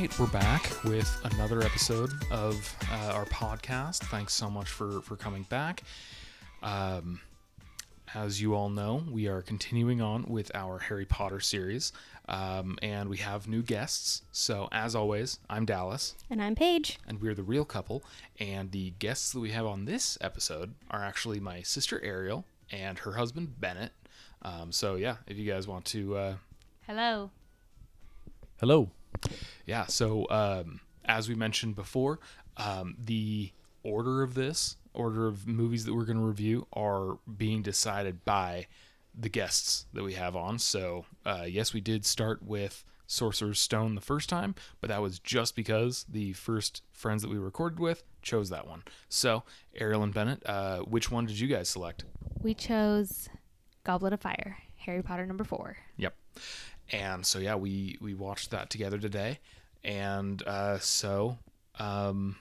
right, we're back with another episode of uh, our podcast. Thanks so much for for coming back. Um, as you all know, we are continuing on with our Harry Potter series, um, and we have new guests. So, as always, I'm Dallas, And I'm Paige. and we're the real couple. And the guests that we have on this episode are actually my sister Ariel and her husband Bennett. Um, so, yeah, if you guys want to. Uh, Hello. Hello. Yeah. So, um, as we mentioned before, um, the order of this order of movies that we're going to review are being decided by the guests that we have on. So, uh, yes, we did start with Sorcerer's Stone the first time, but that was just because the first friends that we recorded with chose that one. So, Ariel and Bennett, uh, which one did you guys select? We chose Goblet of Fire, Harry Potter number four. Yep. And so yeah, we we watched that together today, and uh, so um,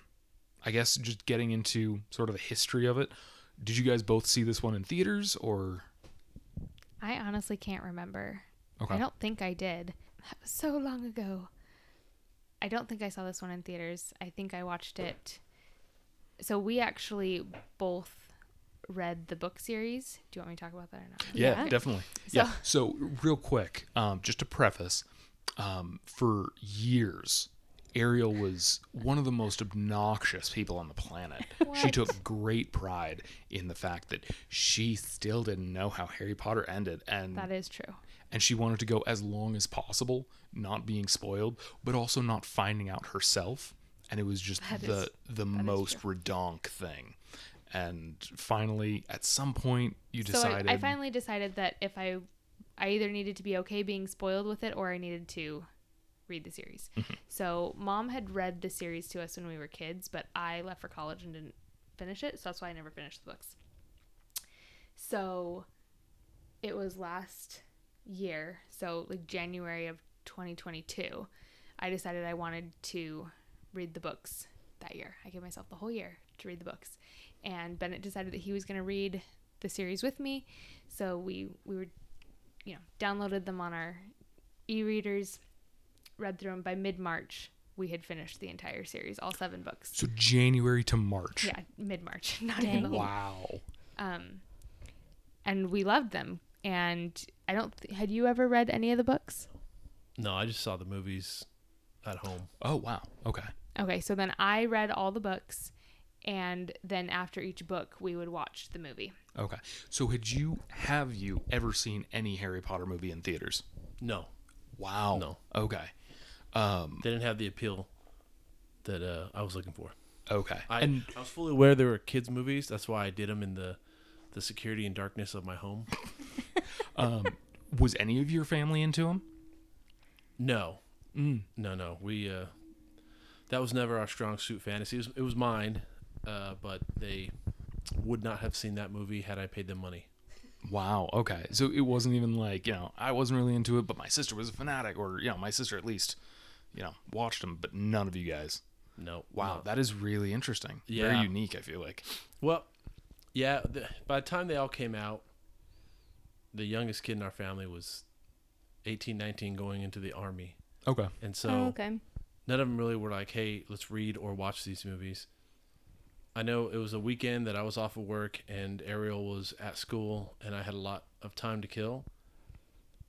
I guess just getting into sort of the history of it. Did you guys both see this one in theaters or? I honestly can't remember. Okay. I don't think I did. That was so long ago. I don't think I saw this one in theaters. I think I watched it. So we actually both read the book series. Do you want me to talk about that or not? Yeah, Yeah. definitely. So- Yeah. So real quick, um, just to preface, um, for years, Ariel was one of the most obnoxious people on the planet. She took great pride in the fact that she still didn't know how Harry Potter ended, and That is true. and she wanted to go as long as possible, not being spoiled, but also not finding out herself. And it was just That the is- the most redonk thing. And finally, at some point, you So decided. I, I finally decided that if I, I either needed to be okay being spoiled with it or I needed to read the series. Mm-hmm. So mom had read the series to us when we were kids, but I left for college and didn't finish it, so that's why I never finished the books. So it was last year, so like January of 2022, I decided I wanted to read the books that year. I gave myself the whole year to read the books. And Bennett decided that he was going to read the series with me. So we we were you know, downloaded them on our e-readers, read through them by mid-March. We had finished the entire series, all seven books. so January to March. Yeah, mid-March, not even Wow. um, and we loved them. And I don't. Th- had you ever read any of the books? No, I just saw the movies at home. Oh wow. Okay. Okay, so then I read all the books, and then after each book, we would watch the movie. Okay. So had you have you ever seen any Harry Potter movie in theaters? No, Wow. No. Okay. Um. they didn't have the appeal that uh, I was looking for. Okay. I, and I was fully aware there were kids movies. That's why I did them in the the security and darkness of my home. um, was any of your family into them? No, Mm. no, no. We uh, that was never our strong suit fantasy. It was, it was mine, uh, but they would not have seen that movie had I paid them money. Wow. Okay. So it wasn't even like you know I wasn't really into it, but my sister was a fanatic, or you know my sister at least, you know, watched them, but none of you guys. No. Wow, no. that is really interesting. Yeah. Very unique. I feel like. Well, yeah. The, by the time they all came out, the youngest kid in our family was 18, 19, going into the army, Okay. and so Oh, okay. none of them really were like, "Hey, let's read or watch these movies." I know it was a weekend that I was off of work and Ariel was at school, and I had a lot of time to kill.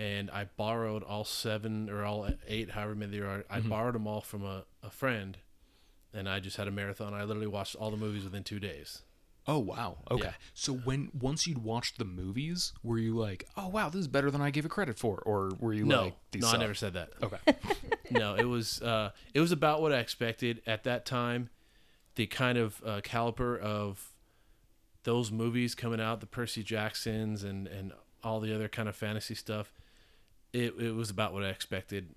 And I borrowed all seven or all eight, however many there are. I Mhm. borrowed them all from a, a friend, and I just had a marathon. I literally watched all the movies within two days. Oh wow. Okay. Yeah. So when once you'd watched the movies, were you like, oh wow, this is better than I gave it credit for, or were you No, like, these no, I never said that. Okay. no, it was uh, it was about what I expected at that time. The kind of uh, caliber of those movies coming out, the Percy Jacksons and and all the other kind of fantasy stuff. It it was about what I expected,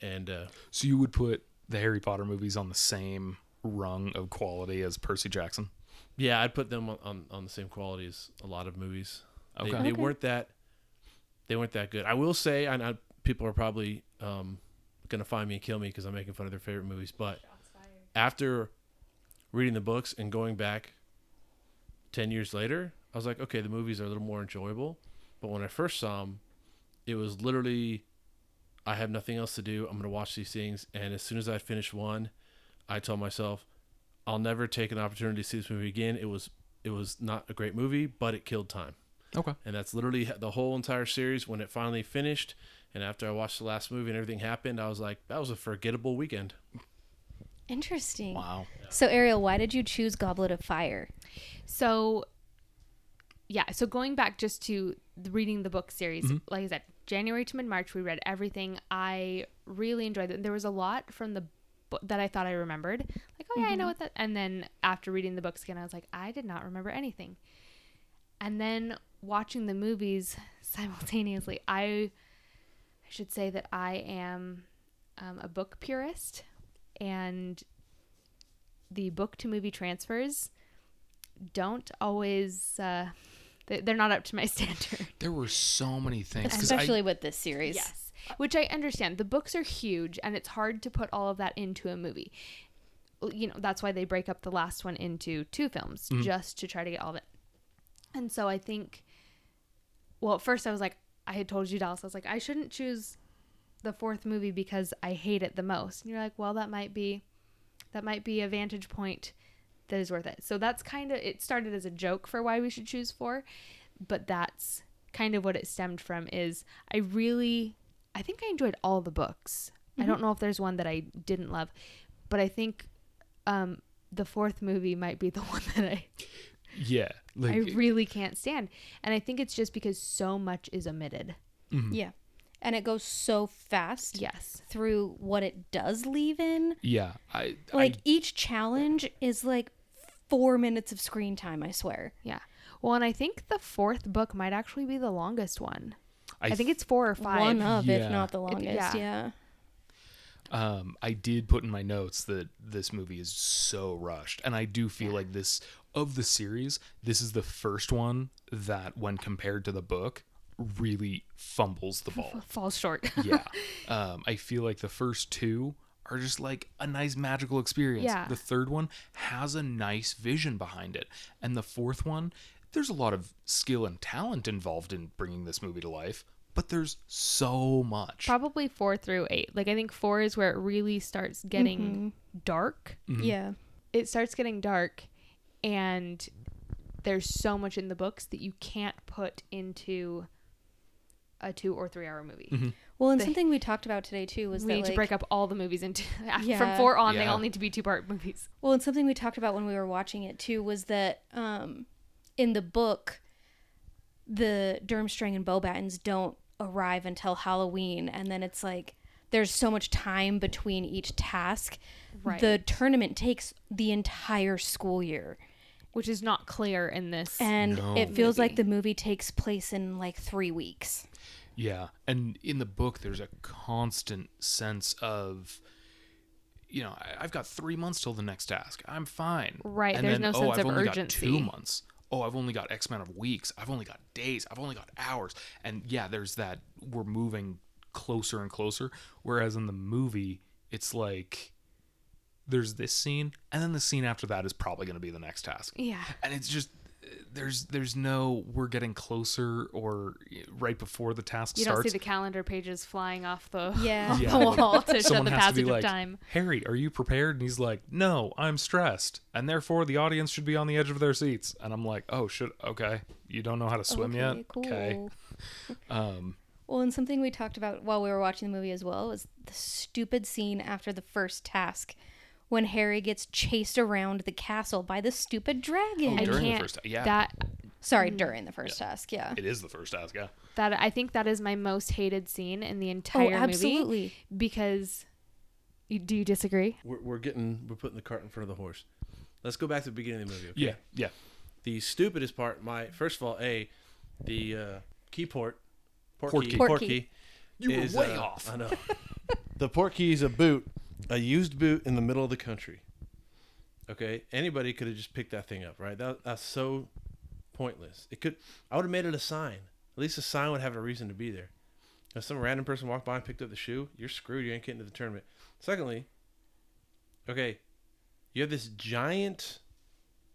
and uh, so you would put the Harry Potter movies on the same rung of quality as Percy Jackson. yeah, I'd put them on, on, on the same quality as a lot of movies. They, Okay. they Okay. weren't that they weren't that good. I will say, I know people are probably um, gonna find me and kill me because I'm making fun of their favorite movies, but after reading the books and going back 10 years later i was like okay the movies are a little more enjoyable but when i first saw them it was literally I have nothing else to do. I'm going to watch these things. And as soon as I finished one, I told myself, I'll never take an opportunity to see this movie again. It was it was not a great movie, but it killed time. Okay. And that's literally the whole entire series. When it finally finished, and after I watched the last movie and everything happened, I was like, that was a forgettable weekend. Interesting. Wow. So Ariel, why did you choose Goblet of Fire? So, yeah. So going back just to reading the book series, like I said, January to mid March, we read everything. I really enjoyed it. There was a lot from the book that I thought I remembered. Like, oh yeah, I know what that. And then after reading the books again, I was like, I did not remember anything. And then watching the movies simultaneously, I, I should say that I am um, a book purist, and the book to movie transfers don't always uh they- they're not up to my standard. There were so many things Especially with this series. yes. Which i understand. The books are huge and it's hard to put all of that into a movie. You know that's why they break up the last one into two films just to try to get all of it. And so i think well at first i was like i had told you dallas i was like i shouldn't choose the fourth movie because i hate it the most and you're like well that might be that might be a vantage point that is worth it. So that's kind of it started as a joke for why we should choose four, but that's kind of what it stemmed from is I really I think I enjoyed all the books. I don't know if there's one that I didn't love, but I think um the fourth movie might be the one that I I, yeah, like I really can't stand. And I think it's just because so much is omitted. Yeah. And it goes so fast Yes. through what it does leave in. yeah, I Like I, each challenge is like four minutes of screen time, I swear. Yeah. Well, and I think the fourth book might actually be the longest one. I, I think it's four or five. One of, Yeah. if not the longest. yeah. yeah. um I did put in my notes that this movie is so rushed, and I do feel like this of the series, this is the first one that, when compared to the book, really fumbles the ball. falls short. yeah. Um, I feel like the first two are just like a nice magical experience. Yeah. The third one has a nice vision behind it. And the fourth one, there's a lot of skill and talent involved in bringing this movie to life, but there's so much. Probably four through eight. Like I think four is where it really starts getting dark. Yeah. It starts getting dark, and there's so much in the books that you can't put into a two or three hour movie. Well, and The- something we talked about today too was We that need to break up all the movies into from four on. They all need to be two part movies. Well, and something we talked about when we were watching it too was that um, in the book, the Durmstrang and Beauxbatons don't arrive until Halloween, and then it's like there's so much time between each task. Right. The tournament takes the entire school year, Which is not clear in this. and No. it feels like the movie takes place in like three weeks. Yeah, and in the book, there's a constant sense of, you know, I- I've got three months till the next task. I'm fine. Right, And there's then, no oh, sense I've of only got urgency. two months. Oh, I've only got X amount of weeks. I've only got days. I've only got hours. And yeah, there's that. We're moving closer and closer. Whereas in the movie, it's like there's this scene, and then the scene after that is probably going to be the next task yeah. and it's just there's there's no we're getting closer or right before the task starts. You don't see the calendar pages flying off the, Yeah. off Yeah. the wall to show the has to passage be of like time. harry are you prepared and he's like no i'm stressed and therefore the audience should be on the edge of their seats and i'm like oh should okay you don't know how to swim yet Okay, cool. okay um Well, and something we talked about while we were watching the movie as well was the stupid scene after the first task when Harry gets chased around the castle by the stupid dragon. Oh, I during the can't. first- yeah. That Sorry, during the first task, yeah. it is the first task yeah that I think that is my most hated scene in the entire movie. Oh, absolutely. movie because. You, do you disagree? We're, we're getting we're putting the cart in front of the horse. Let's go back to the beginning of the movie. Okay? yeah yeah The stupidest part, my first of all, a the uh, key port, port, Port key, key. Port port key. key. You were is, way uh, off. I know. the port key is a boot, a used boot in the middle of the country. Okay, anybody could have just picked that thing up, right? That, that's so pointless. It could. I would have made it a sign. At least a sign would have a reason to be there. If some random person walked by and picked up the shoe, you're screwed. You ain't getting to the tournament. Secondly, okay, you have this giant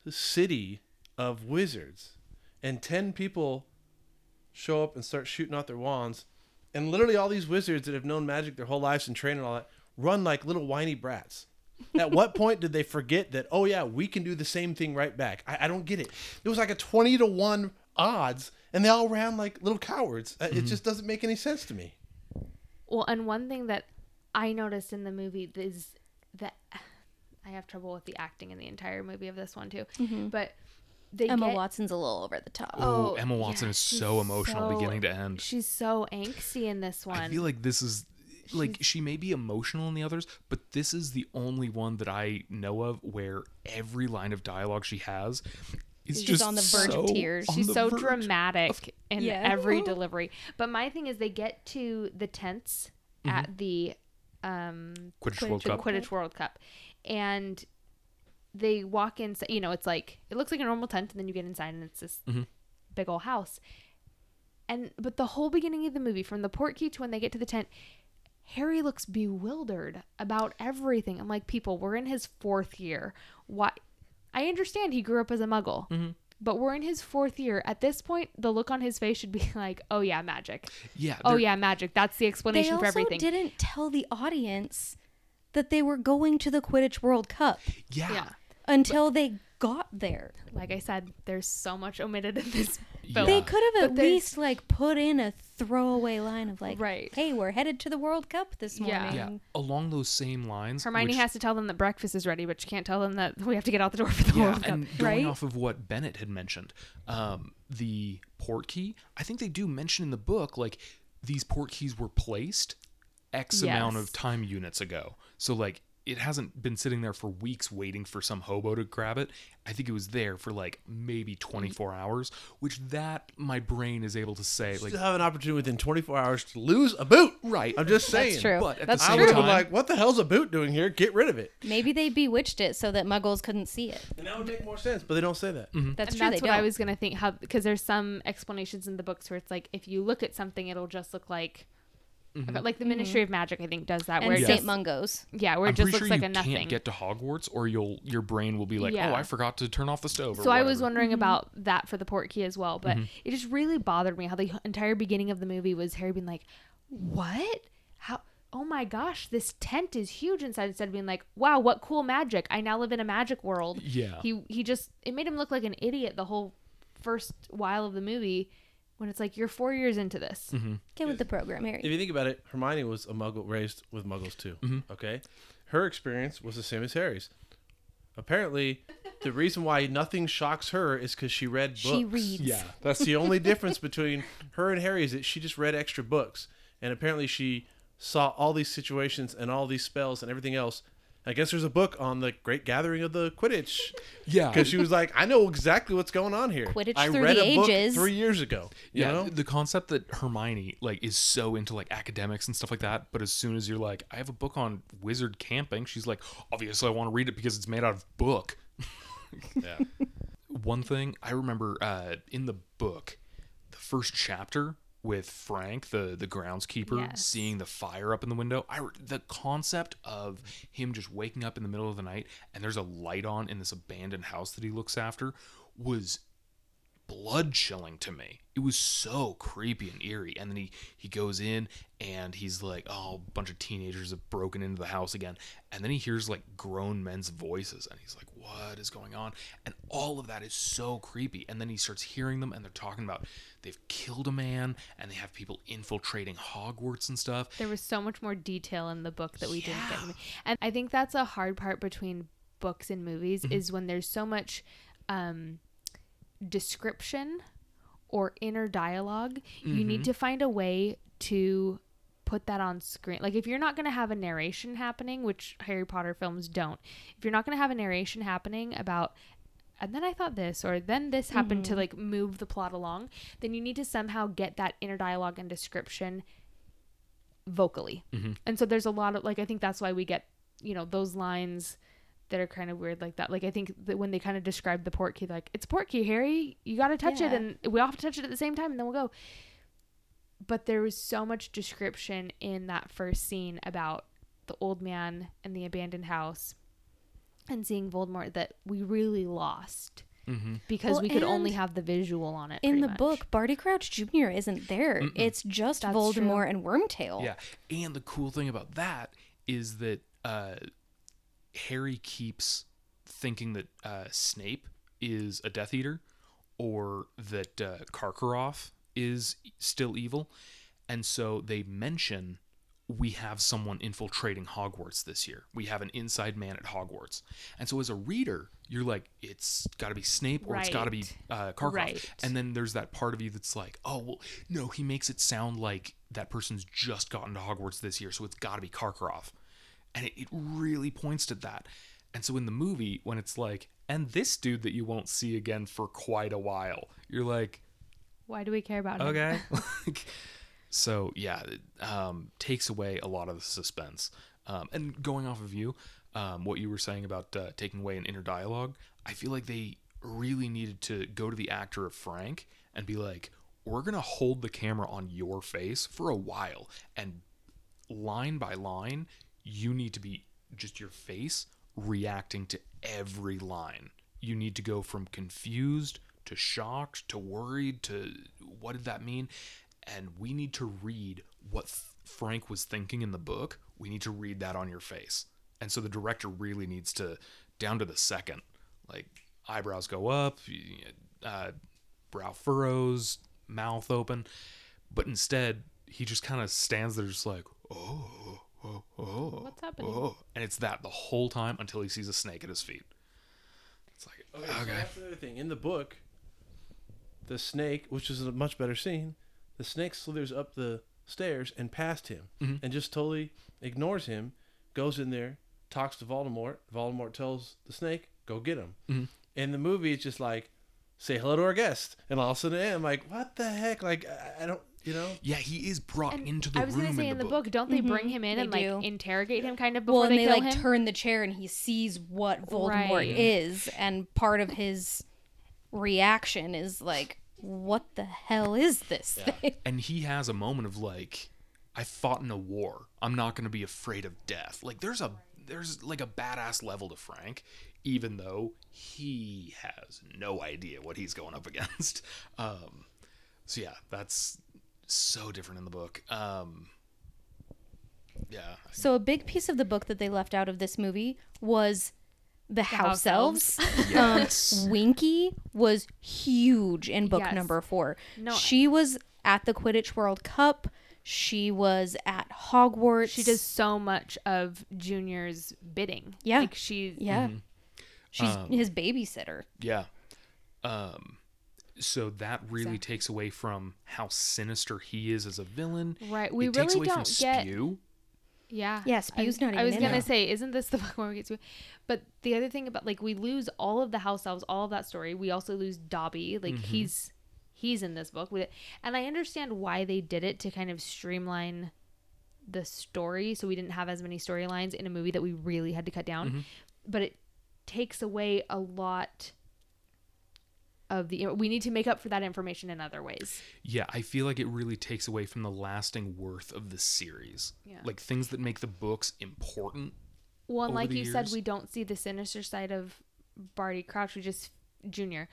city of wizards, and ten people show up and start shooting out their wands, And literally, all these wizards that have known magic their whole lives and trained all that run like little whiny brats. At what point did they forget that? Oh yeah, we can do the same thing right back. I, I don't get it. It was like a twenty to one odds, and they all ran like little cowards. Uh, It just doesn't make any sense to me. Well, and one thing that I noticed in the movie is that I have trouble with the acting in the entire movie of this one too. But they Emma get, Watson's a little over the top. Oh, Oh, Emma Watson yeah, is so emotional so- beginning to end. She's so angsty in this one. I feel like this is like she may be emotional in the others, but this is the only one that I know of where every line of dialogue she has is Is just on the verge of tears. She's so dramatic in Yeah. every delivery. But my thing is, they get to the tents at the um, Quidditch World the Cup. Quidditch World Cup, and they walk in. You know, it's like it looks like a normal tent, and then you get inside, and it's this big old house. And but the whole beginning of the movie, from the port key to when they get to the tent, Harry looks bewildered about everything. I'm like, people, we're in his fourth year. Why? I understand he grew up as a Muggle, Mm-hmm. but we're in his fourth year. At this point, the look on his face should be like, "Oh yeah, magic. Yeah. Oh yeah, magic. That's the explanation for everything." They didn't tell the audience that they were going to the Quidditch World Cup Yeah. yeah. until they got there. Like I said, there's so much omitted in this Yeah. film. They could have But at there's- least like put in a throwaway line of like, Right. "Hey, we're headed to the World Cup this morning." Yeah. Along those same lines. Hermione which- has to tell them that breakfast is ready, but she can't tell them that we have to get out the door for the Yeah, World Cup. and going right? off of what Bennett had mentioned, um, the port key. I think they do mention in the book like these port keys were placed X amount of time units ago. So like it hasn't been sitting there for weeks waiting for some hobo to grab it. I think it was there for like maybe 24 hours, which that my brain is able to say like Still have an opportunity within 24 hours to lose a boot. right. I'm just saying. That's true. But at That's the I same would have time, been like, "What the hell's a boot doing here? Get rid of it." Maybe they bewitched it so that Muggles couldn't see it. And that would make more sense, but they don't say that. Mm-hmm. That's and true. that's they what I don't. was gonna think. How because there's some explanations in the books where it's like if you look at something, it'll just look like Mm-hmm. like the mm-hmm. Ministry of Magic. I think does that and where it Saint just Mungo's. yeah where I'm it just looks sure like you a nothing. can't get to Hogwarts, or you'll your brain will be like, Yeah. "Oh, I forgot to turn off the stove." or so I was whatever. wondering mm-hmm. about that for the port key as well, but it just really bothered me how the entire beginning of the movie was Harry being like, "What? How? Oh my gosh, this tent is huge inside." Instead of being like, "Wow, what cool magic! I now live in a magic world." Yeah. He he just it made him look like an idiot the whole first while of the movie, when it's like you're four years into this. Mm-hmm. Get with the program, Harry. If you think about it, Hermione was a Muggle raised with Muggles too. Okay, her experience was the same as Harry's. Apparently, the reason why nothing shocks her is because she read books. She reads. Yeah. That's the only difference between her and Harry is that she just read extra books, and apparently she saw all these situations and all these spells and everything else. I guess there's a book on the Great Gathering of the Quidditch Yeah. because she was like, I know exactly what's going on here. Quidditch I through read the a book ages." three years ago. You yeah, know? the concept that Hermione like is so into like academics and stuff like that, but as soon as you're like, I have a book on wizard camping, she's like, obviously I want to read it because it's made out of book. yeah. One thing I remember uh, in the book, the first chapter with Frank, the the groundskeeper, Yes. seeing the fire up in the window. I the concept of him just waking up in the middle of the night and there's a light on in this abandoned house that he looks after was blood chilling to me. It was so creepy and eerie. And then he he goes in and he's like, "Oh, a bunch of teenagers have broken into the house again." And then he hears like grown men's voices and he's like, "What is going on?" And all of that is so creepy. And then he starts hearing them and they're talking about they've killed a man and they have people infiltrating Hogwarts and stuff. There was so much more detail in the book that we didn't get. in And I think that's a hard part between books and movies is when there's so much um, description or inner dialog you need to find a way to put that on screen. Like if you're not going to have a narration happening, which Harry Potter films don't. If you're not going to have a narration happening about and then I thought this or then this happened to mm-hmm. like move the plot along, then you need to somehow get that inner dialogue and description vocally. Mm-hmm. And so there's a lot of like I think that's why we get, you know, those lines that are kind of weird like that. Like I think that when they kind of describe the port key like it's port key, Harry, you got to touch it and we all have to touch it at the same time and then we'll go. But there was so much description in that first scene about the old man and the abandoned house and seeing Voldemort that we really lost because Well, we could only have the visual on it. In the much. book, Barty Crouch Jr. isn't there. It's just That's Voldemort true. and Wormtail. Yeah, and the cool thing about that is that uh, Harry keeps thinking that uh, Snape is a Death Eater, or that uh, Karkaroff is still evil, and so they mention we have someone infiltrating Hogwarts this year. We have an inside man at Hogwarts, and so as a reader, you're like, it's got to be Snape or it's got to be Right. uh, Karkaroff, Right. and then there's that part of you that's like, oh well, no, he makes it sound like that person's just gotten to Hogwarts this year, so it's got to be Karkaroff, and it, it really points to that. And so in the movie, when it's like, and this dude that you won't see again for quite a while, you're like, Why do we care about him? okay. Like, so yeah, it um, takes away a lot of the suspense. Um, and going off of you, um, what you were saying about uh, taking away an inner dialogue, I feel like they really needed to go to the actor of Frank and be like, we're gonna hold the camera on your face for a while, and line by line, you need to be just your face reacting to every line. You need to go from confused to shocked to worried to what did that mean? And we need to read what F- Frank was thinking in the book. We need to read that on your face. And so the director really needs to, down to the second, like eyebrows go up, uh, brow furrows, mouth open. But instead, he just kind of stands there, just like, oh, oh, oh. What's happening? Oh. And it's that the whole time until he sees a snake at his feet. It's like, Okay, okay. so that's the other thing. In the book, the snake, which is a much better scene, the snake slithers up the stairs and past him mm-hmm. and just totally ignores him, goes in there, talks to Voldemort. Voldemort tells the snake, go get him. Mm-hmm. In the movie, it's just like, say hello to our guest. And all of a sudden, I'm like, what the heck? Like, I, I don't, you know? Yeah, he is brought And into the room. I was room gonna say in the, book, don't they mm-hmm. bring him in they and like do. interrogate him kind of before Well, and they, they kill like him? turn the chair and he sees what Voldemort Right. is, and part of his reaction is like, "What the hell is this thing?" And he has a moment of like, I fought in a war. I'm not going to be afraid of death. Like there's a there's like a badass level to Frank, even though he has no idea what he's going up against. Um, so yeah, that's so different in the book. Um, yeah, So a big piece of the book that they left out of this movie was the, house, house elves. Yes. Um, Winky was huge in book Yes. number four. No, she was at the Quidditch World Cup. She was at Hogwarts. she does so much of Junior's bidding. Yeah. like she. Yeah. Mm-hmm. She's Um, his babysitter. Yeah. Um so that really takes away from how sinister he is as a villain. Right, we it takes really away from don't get- Spew. Yeah. Yeah, Spew's I, not I was in gonna it. say, isn't this the book where we get to? But the other thing about like we lose all of the house elves, all of that story. We also lose Dobby. Like Mm-hmm. he's he's in this book and I understand why they did it to kind of streamline the story, so we didn't have as many storylines in a movie that we really had to cut down. Mm-hmm. But it takes away a lot of the. We need to make up for that information in other ways. Yeah, I feel like it really takes away from the lasting worth of the series. Yeah. Like things that make the books important. Well, and like the you said, we don't see the sinister side of Barty Crouch. We just Junior.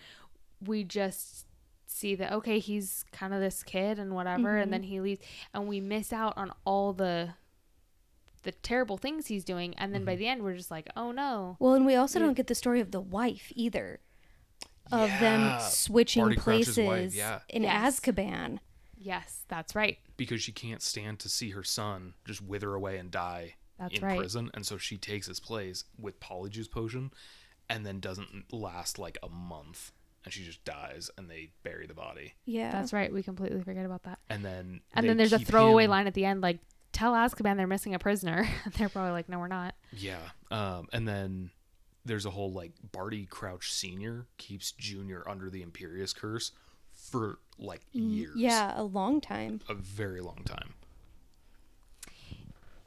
We just see that okay, he's kind of this kid and whatever, and then he leaves, and we miss out on all the the terrible things he's doing. And then by Mm-hmm. the end, we're just like, oh no. Well, and we also don't get the story of the wife either. Of them switching Barty places yeah. in Yes. Azkaban. Yes, that's right. because she can't stand to see her son just wither away and die That's in right. prison and so she takes his place with polyjuice potion and then doesn't last like a month and she just dies and they bury the body Yeah. That's right. We completely forget about that. and then And then there's a throwaway him- line at the end, like, "Tell Azkaban they're missing a prisoner." And they're probably like, "No, we're not." yeah um and then there's a whole like barty crouch senior keeps junior under the Imperius curse for like years Mm, Yeah, a long time. a very long time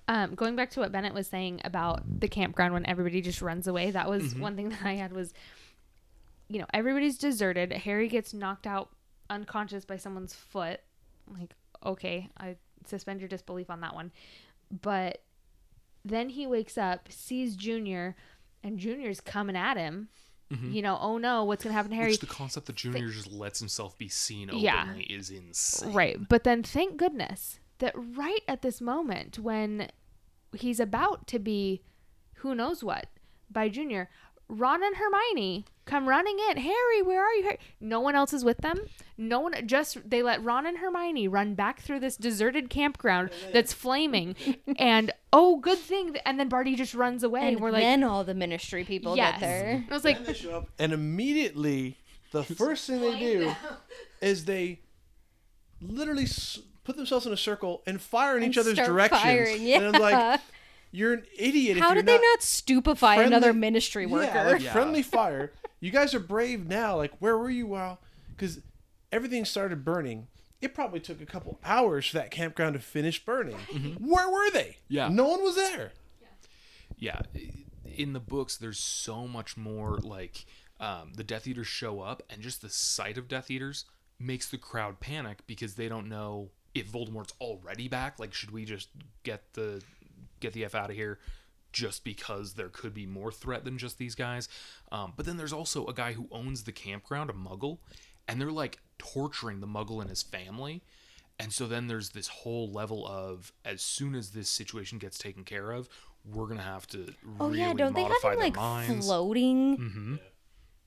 um, going back to what Bennett was saying about the campground when everybody just runs away, that was Mm-hmm. one thing that I had was, you know, everybody's deserted. Harry gets knocked out unconscious by someone's foot. Like, okay, I suspend your disbelief on that one. But then he wakes up, sees Junior, and Junior's coming at him. Mm-hmm. you know, oh no, what's gonna happen to Harry? Which the concept that Junior just lets himself be seen openly Yeah. is insane. Right. But then thank goodness that right at this moment when he's about to be who knows what by Junior, Ron and Hermione come running in. Harry, where are you? Harry? No one else is with them. No one just they let Ron and Hermione run back through this deserted campground that's flaming. and oh, good thing. And then Barty just runs away. And And we're like, then all the ministry people yes. get there. I was like, they show up, and immediately the first thing they do is they literally put themselves in a circle and fire in And each other's start directions. firing, And I'm like, yeah. You're an idiot. How if you're did they not stupefy another ministry worker? Yeah, like Yeah. friendly fire. You guys are brave now. Like, where were you while? Because everything started burning. It probably took a couple hours for that campground to finish burning. Where were they? Yeah. no one was there. yeah in the books there's so much more like um, the death eaters show up and just the sight of death eaters makes the crowd panic because they don't know if voldemort's already back like should we just get the get the f out of here just because there could be more threat than just these guys um, but then there's also a guy who owns the campground a muggle and they're like torturing the muggle and his family and so then there's this whole level of as soon as this situation gets taken care of, we're gonna have to oh really yeah, don't they have him like minds. floating?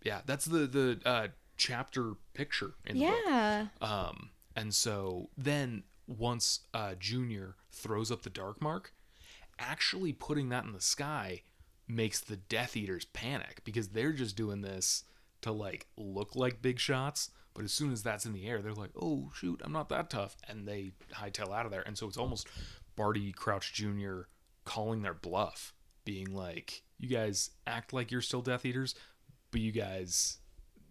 Yeah, that's the the uh, chapter picture in the book. Yeah. Um, and so then once uh, Junior throws up the Dark Mark, actually putting that in the sky makes the Death Eaters panic because they're just doing this to like look like big shots. But as soon as that's in the air, they're like, "Oh shoot, I'm not that tough," and they hightail out of there. And so it's almost Barty Crouch Jr. calling their bluff, being like, "You guys act like you're still Death Eaters, but you guys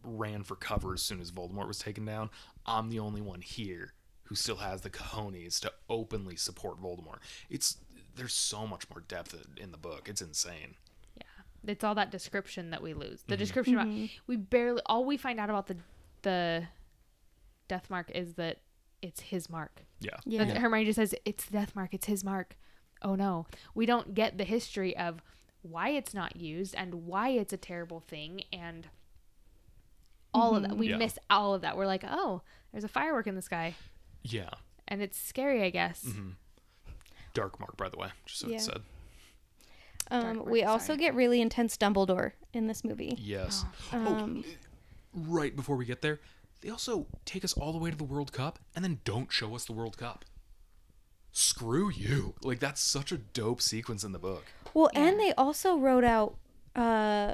ran for cover as soon as Voldemort was taken down. I'm the only one here who still has the cojones to openly support Voldemort. It's there's so much more depth in the book. It's insane. Yeah, it's all that description that we lose. Mm-hmm. The description about we barely all we find out about the the death mark is that it's his mark. Yeah. Yeah. That's- Hermione just says it's the death mark. It's his mark. Oh no, we don't get the history of why it's not used and why it's a terrible thing and all of that. We Yeah. miss all of that. We're like, oh, there's a firework in the sky, Yeah. and it's scary, I guess. Mm-hmm. Dark Mark, by the way, just so Yeah. it's said. Um, Dark we Mark, also sorry. get really intense Dumbledore in this movie. Yes. Um, oh, right before we get there, they also take us all the way to the World Cup and then don't show us the World Cup. Screw you. Like that's such a dope sequence in the book. well, and they also wrote out uh,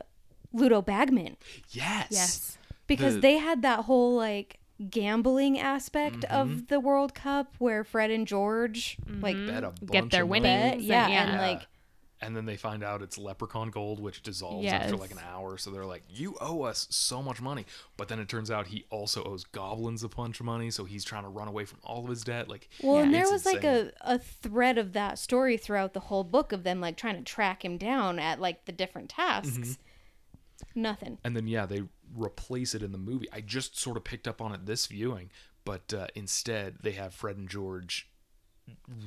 Ludo Bagman Yes. Yes. because The- they had that whole like gambling aspect Mm-hmm. of the World Cup where Fred and George like Bet a Mm-hmm. Get their of money. winnings. yeah, yeah. and like and then they find out it's leprechaun gold which dissolves after like an hour so they're like you owe us so much money but then it turns out he also owes goblins a bunch of money so he's trying to run away from all of his debt like Well, and there it's was like a, a thread of that story throughout the whole book of them like trying to track him down at like the different tasks. Mm-hmm. Nothing. and then yeah they replace it in the movie i just sort of picked up on it this viewing but uh, instead they have fred and george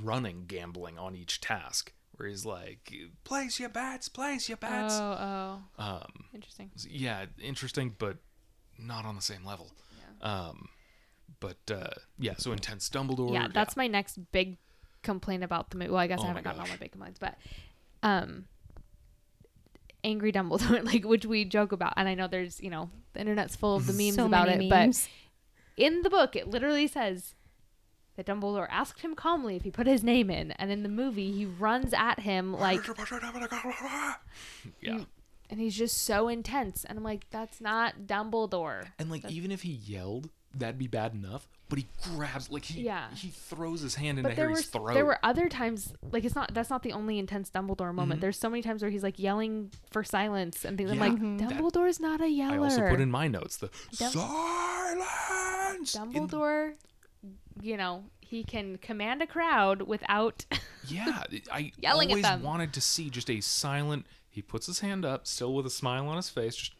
running gambling on each task where he's like place your bets place your bets Oh, oh, um interesting. yeah, interesting, but not on the same level. Yeah. Um, but uh, yeah, so intense Dumbledore. yeah, that's my next big complaint about the movie. Well, I guess Oh I haven't gotten all my big complaints, but um, angry Dumbledore, like which we joke about, and I know there's you know the internet's full of the memes so about it, memes. but in the book it literally says that Dumbledore asked him calmly if he put his name in, and in the movie he runs at him like, yeah, and he's just so intense, and I'm like, that's not Dumbledore. and like even if he yelled, that'd be bad enough. But he grabs, like he Yeah. he throws his hand into But there Harry's were throat. there were other times like it's not that's not the only intense Dumbledore Mm-hmm. moment. There's so many times where he's like yelling for silence and things. I'm like. That- Dumbledore's not a yeller. I also put in my notes the Dum- silence. in- Dumbledore. You know he can command a crowd without. yeah, I Yelling always wanted to see just a silent. He puts his hand up, still with a smile on his face, just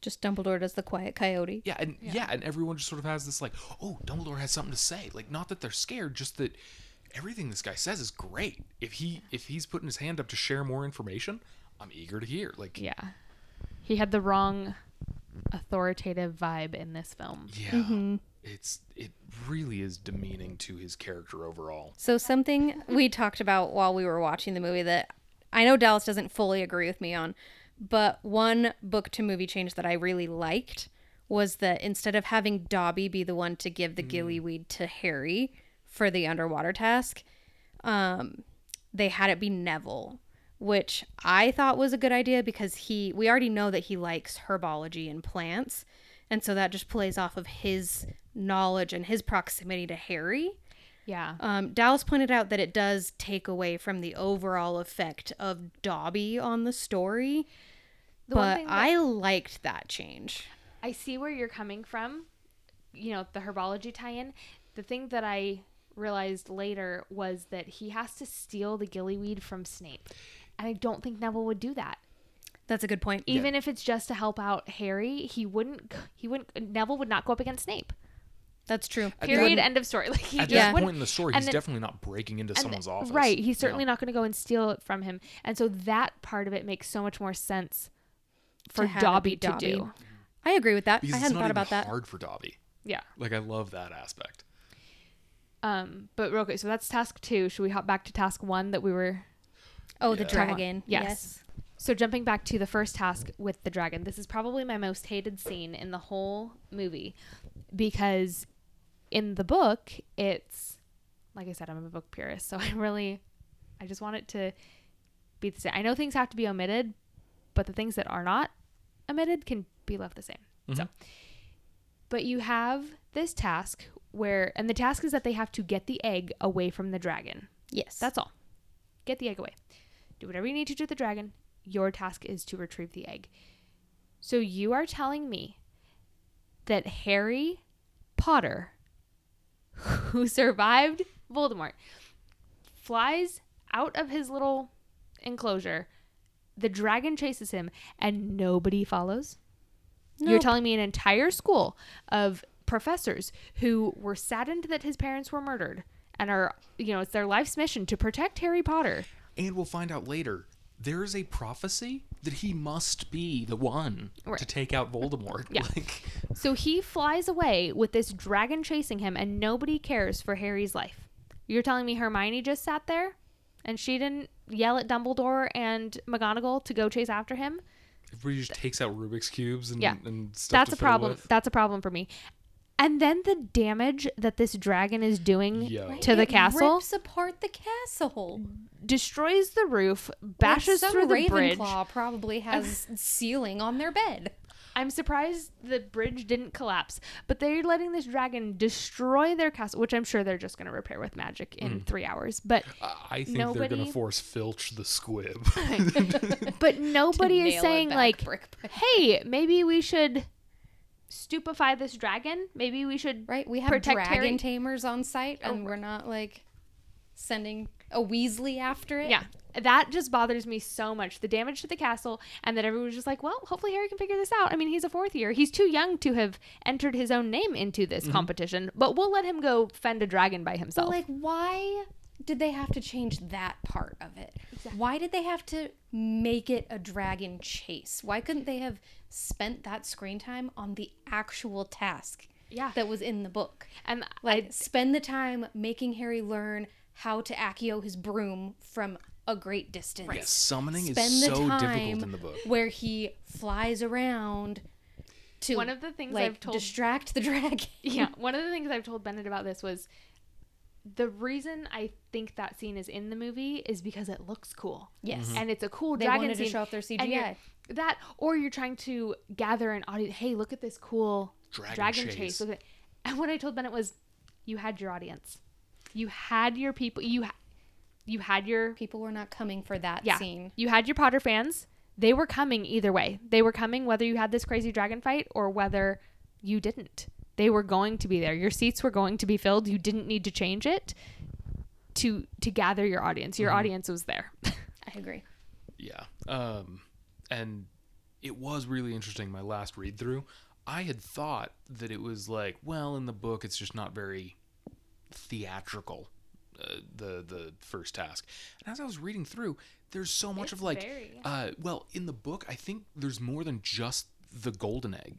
Just Dumbledore does the quiet coyote. Yeah, and yeah. and everyone just sort of has this like, oh, Dumbledore has something to say. Like, not that they're scared, just that everything this guy says is great. If he if he's putting his hand up to share more information, I'm eager to hear. Like, yeah, He had the wrong authoritative vibe in this film. Yeah. Mm-hmm. It's it really is demeaning to his character overall. So something we talked about while we were watching the movie that I know Dallas doesn't fully agree with me on, but one book to movie change that I really liked was that instead of having Dobby be the one to give the gillyweed to Harry for the underwater task, um, they had it be Neville, which I thought was a good idea because he we already know that he likes herbology and plants, and so that just plays off of his knowledge and his proximity to Harry. Yeah. Um, Dallas pointed out that it does take away from the overall effect of Dobby on the story, The but that- I liked that change. I see where you're coming from. You know, the herbology tie-in. The thing that I realized later was that he has to steal the gillyweed from Snape. And I don't think Neville would do that. That's a good point. Even if it's just to help out Harry, he wouldn't he wouldn't Neville would not go up against Snape. That's true. Period. End of story. Like he At just this point in the story, and he's then- definitely not breaking into someone's th- office. Right. He's certainly No. not going to go and steal it from him. And so that part of it makes so much more sense for have it Dobby, to do. I agree with that. Because I hadn't not thought even about that. hard for Dobby. Yeah. Like I love that aspect. Um, but real quick, so that's task two. Should we hop back to task one that we were Oh, the dragon. Yes. Yes. So jumping back to the first task with the dragon, this is probably my most hated scene in the whole movie because in the book it's like I said, I'm a book purist, so I really I just want it to be the same. I know things have to be omitted, but the things that are not omitted can be left the same. So mm-hmm. but you have this task where and the task is that they have to get the egg away from the dragon. Yes. That's all. Get the egg away. Do whatever you need to do with the dragon. Your task is to retrieve the egg. So you are telling me that Harry Potter, who survived Voldemort, flies out of his little enclosure. The dragon chases him and nobody follows? You're telling me an entire school of professors who were saddened that his parents were murdered and are, you know, it's their life's mission to protect Harry Potter. And we'll find out later. There is a prophecy that he must be the one Right. to take out Voldemort. Yeah. Like, So he flies away with this dragon chasing him and nobody cares for Harry's life. You're telling me Hermione just sat there and she didn't yell at Dumbledore and McGonagall to go chase after him? everybody just takes out Rubik's cubes and, Yeah. and stuff That's a problem. with. That's a problem for me. And then the damage that this dragon is doing Yo. to the It castle rips apart the castle. destroys the roof, bashes Some through the bridge. Ravenclaw probably has ceiling on their bed. I'm surprised the bridge didn't collapse, but they're letting this dragon destroy their castle, which I'm sure they're just going to repair with magic in hmm. three hours. But I- I think they're Nobody- going to force Filch the squib. but nobody is nail it saying back like, brick by hey, maybe we should stupefy this dragon. Maybe we should Right? We have protect dragon Harry. tamers on site, and Oh. we're not like sending a Weasley after it. Yeah, that just bothers me so much. The damage to the castle, and that everyone was just like, well, hopefully Harry can figure this out. I mean, he's a fourth year. He's too young to have entered his own name into this mm-hmm. competition, but we'll let him go fend a dragon by But himself. like, why did they have to change that part of it? Why did they have to make it a dragon chase? Why couldn't they have spent that screen time on the actual task yeah, that was in the book? and Like, spend the time making Harry learn how to accio his broom from a great distance. yeah, summoning Spend is the so time difficult in the book. where he flies around to One of the things like I've told- distract the dragon. yeah, one of the things I've told Bennett about this was the reason I think that scene is in the movie is because it looks cool. Yes. Mm-hmm. And it's a cool They dragon wanted to scene. show off their CGI. That or you're trying to gather an audience. Hey, look at this cool Dragon dragon, chase. chase. Look at it. And what I told Bennett was, you had your audience. You had your people. You ha- you had your People were not coming for that yeah. scene. You had your Potter fans. They were coming either way. They were coming whether you had this crazy dragon fight or whether you didn't. They were going to be there. Your seats were going to be filled. You didn't need to change it to to gather your audience. Your audience was there. I agree. Yeah. Um, and it was really interesting. My last read through, I had thought that it was like, well, in the book, it's just not very theatrical. uh, the the first task. And as I was reading through, there's so much It's of like, very- uh, well, in the book, I think there's more than just the golden egg.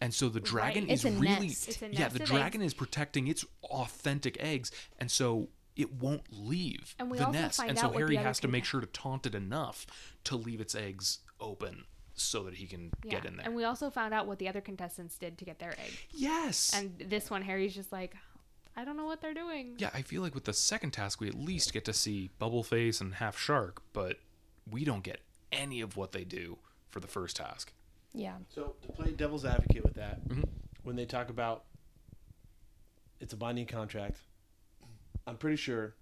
And so the dragon Right. is a really, nest. It's a yeah, nest the of dragon is protecting its authentic eggs, and so it won't leave And we the also nest. find And so what Harry has to make sure to taunt it enough to leave its eggs open so that he can get in there. And we also found out what the other contestants did to get their egg. yes. And this one, Harry's just like, I don't know what they're doing. Yeah, I feel like with the second task, we at least get to see Bubbleface and Half Shark, but we don't get any of what they do for the first task. Yeah. So to play devil's advocate with that, Mhm. when they talk about it's a binding contract, I'm pretty sure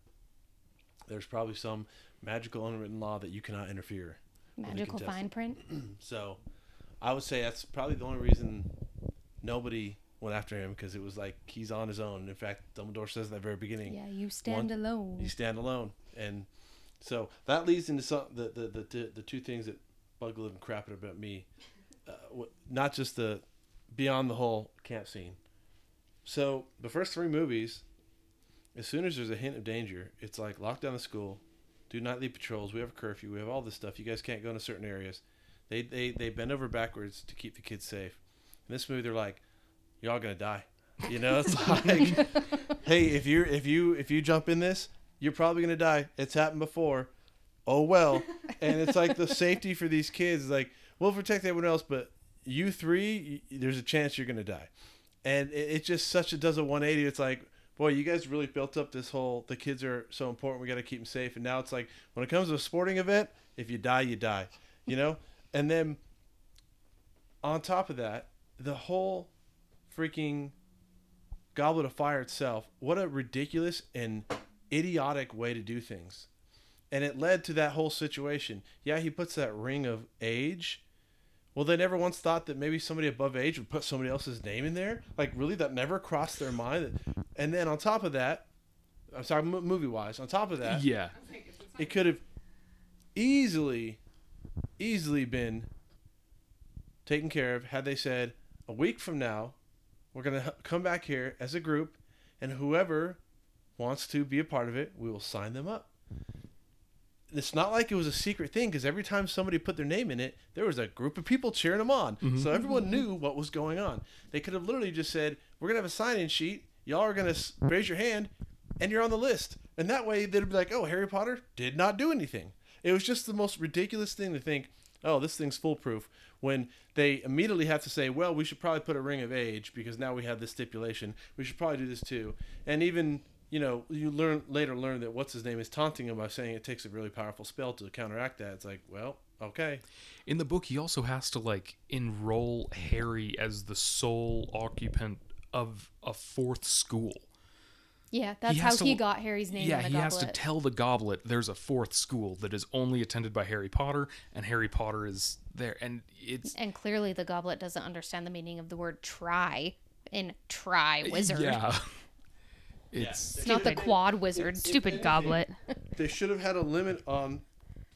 there's probably some magical unwritten law that you cannot interfere. Magical fine print. So I would say that's probably the only reason nobody went after him because it was like he's on his own. In fact, Dumbledore says at the very beginning, Yeah, you stand One- alone. you stand alone. And so that leads into some the the the, the, the two things that bug the living crap about me. Uh, not just the beyond the whole camp scene. So the first three movies, as soon as there's a hint of danger, it's like lock down the school, do nightly patrols. We have a curfew. We have all this stuff. You guys can't go into certain areas. They they they bend over backwards to keep the kids safe. In this movie, they're like, "You're all gonna die." You know, it's like, hey, if you if you if you jump in this, you're probably gonna die. It's happened before. Oh well. And it's like the safety for these kids is like we'll protect everyone else, but you three, there's a chance you're gonna die. And it, it just such a does a 180. It's like, boy, you guys really built up this whole the kids are so important. We got to keep them safe. And now it's like when it comes to a sporting event, if you die, you die. You know. And then on top of that, the whole freaking Goblet of Fire itself, what a ridiculous and idiotic way to do things. And it led to that whole situation. Yeah, he puts that ring of age. Well, they never once thought that maybe somebody above age would put somebody else's name in there. Like, really, that never crossed their mind. And then on top of that, I'm sorry, movie wise, on top of that, Yeah. it could have easily, easily been taken care of had they said a week from now, we're gonna come back here as a group, and whoever wants to be a part of it, we will sign them up. It's not like it was a secret thing because every time somebody put their name in it, there was a group of people cheering them on. Mm-hmm. So everyone knew what was going on. They could have literally just said, "We're gonna have a sign-in sheet. Y'all are gonna raise your hand, and you're on the list." And that way, they'd be like, "Oh, Harry Potter did not do anything." It was just the most ridiculous thing to think, "Oh, this thing's foolproof." When they immediately have to say, "Well, we should probably put a ring of age because now we have this stipulation. We should probably do this too." And even you know, you learn later learn that what's his name is taunting him by saying it takes a really powerful spell to counteract that. It's like, well, okay, In the book, he also has to like enroll Harry as the sole occupant of a fourth school. Yeah, that's has how to- he got Harry's name yeah, in the he goblet. has to tell the goblet there's a fourth school that is only attended by Harry Potter, and Harry Potter is there. And it's and clearly the goblet doesn't understand the meaning of the word try in Triwizard. Yeah, it's It's not the quad wizard. Stupid anything- goblet. they should have had a limit on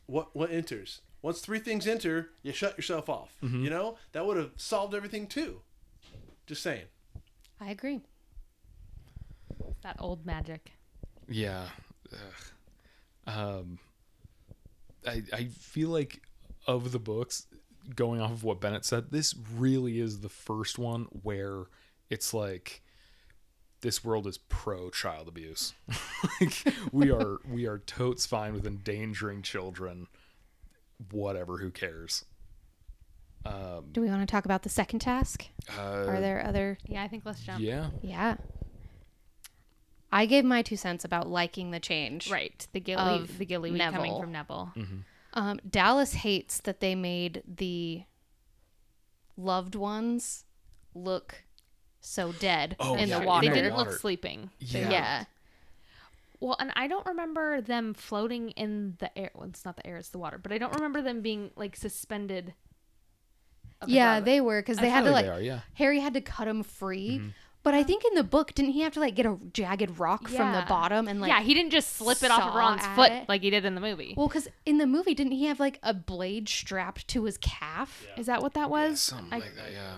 what what enters. Once three things enter, you shut yourself off. You know that would have solved everything too. Just saying. I agree. that old magic. yeah. Ugh. Um, I I feel like of the books, going off of what Bennett said, this really is the first one where it's like this world is pro child abuse. like we are we are totes fine with endangering children. Whatever, who cares? Um, Do we want to talk about the second task? uh, Are there other? Yeah, I think let's jump. Yeah. Yeah. I gave my two cents about liking the change. Right. The gilly Of the gilly coming Neville. from Neville. Um, Dallas hates that they made the loved ones look so dead Oh, in yeah, the water. They didn't water. look sleeping. Yeah. yeah. Well, and I don't remember them floating in the air. Well, it's not the air; it's the water. But I don't remember them being like suspended. of the Yeah, they were because I they had to like like they are, yeah. Harry had to cut him free. Mm-hmm. But I think in the book, didn't he have to like get a jagged rock from the bottom and like? yeah, he didn't just slip it off of Ron's foot it. like he did in the movie. Well, because in the movie, didn't he have like a blade strapped to his calf? Is that what that was? Something I- like that, yeah.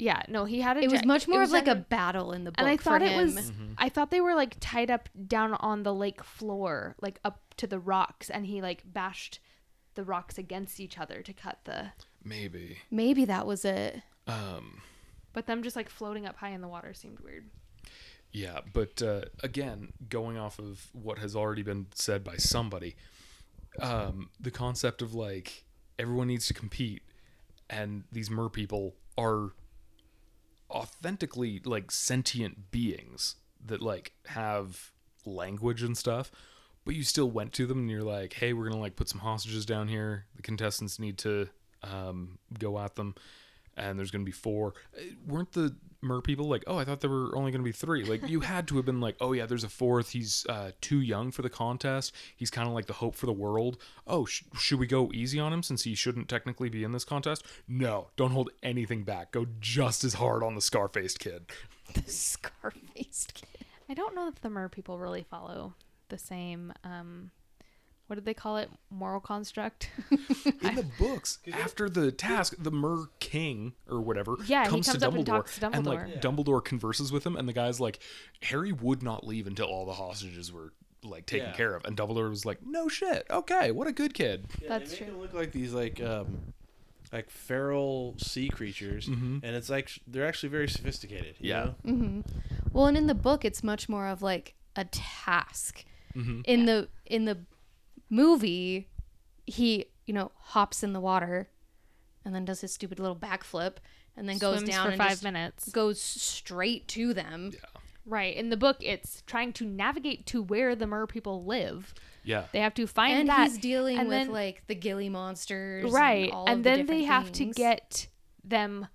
Yeah, no, he had a. It was gi- much more of like a under- battle in the book And I for thought it him. was. I thought they were like tied up down on the lake floor, like up to the rocks, and he like bashed the rocks against each other to cut the. Maybe. Maybe that was it. Um, But them just like floating up high in the water seemed weird. yeah, but uh, again, going off of what has already been said by somebody, um, the concept of like everyone needs to compete, and these mer people are authentically like sentient beings that like have language and stuff but you still went to them and you're like hey we're gonna like put some hostages down here. The contestants need to um, go at them and there's gonna be four. Uh, weren't the mer people like oh i thought there were only gonna be three. Like you had to have been like oh yeah there's a fourth. He's uh, too young for the contest. He's kind of like the hope for the world. Oh sh- should we go easy on him since he shouldn't technically be in this contest? No don't hold anything back. Go just as hard on the scar-faced kid. The scar-faced kid. I don't know if the mer people really follow the same. um What did they call it? Moral construct. in the books after the task the mer king or whatever Yeah, comes, comes to up and dumbledore and like Dumbledore. dumbledore converses with him and the guy's like harry would not leave until all the hostages were like taken Yeah. care of and dumbledore was like no shit okay what a good kid That's they make true. them look like these like um, like feral sea creatures, Mhm. and it's like they're actually very sophisticated. you Yeah. know? hmm Well, and in the book, it's much more of like a task. Mhm. In the in the movie, he you know hops in the water, and then does his stupid little backflip, and then goes Swims down for and five just minutes. goes straight to them. Right. In the book, it's trying to navigate to where the mer people live. yeah They have to find and that. he's dealing and with then- like the gilly monsters, right And, all and of the then they different have to get them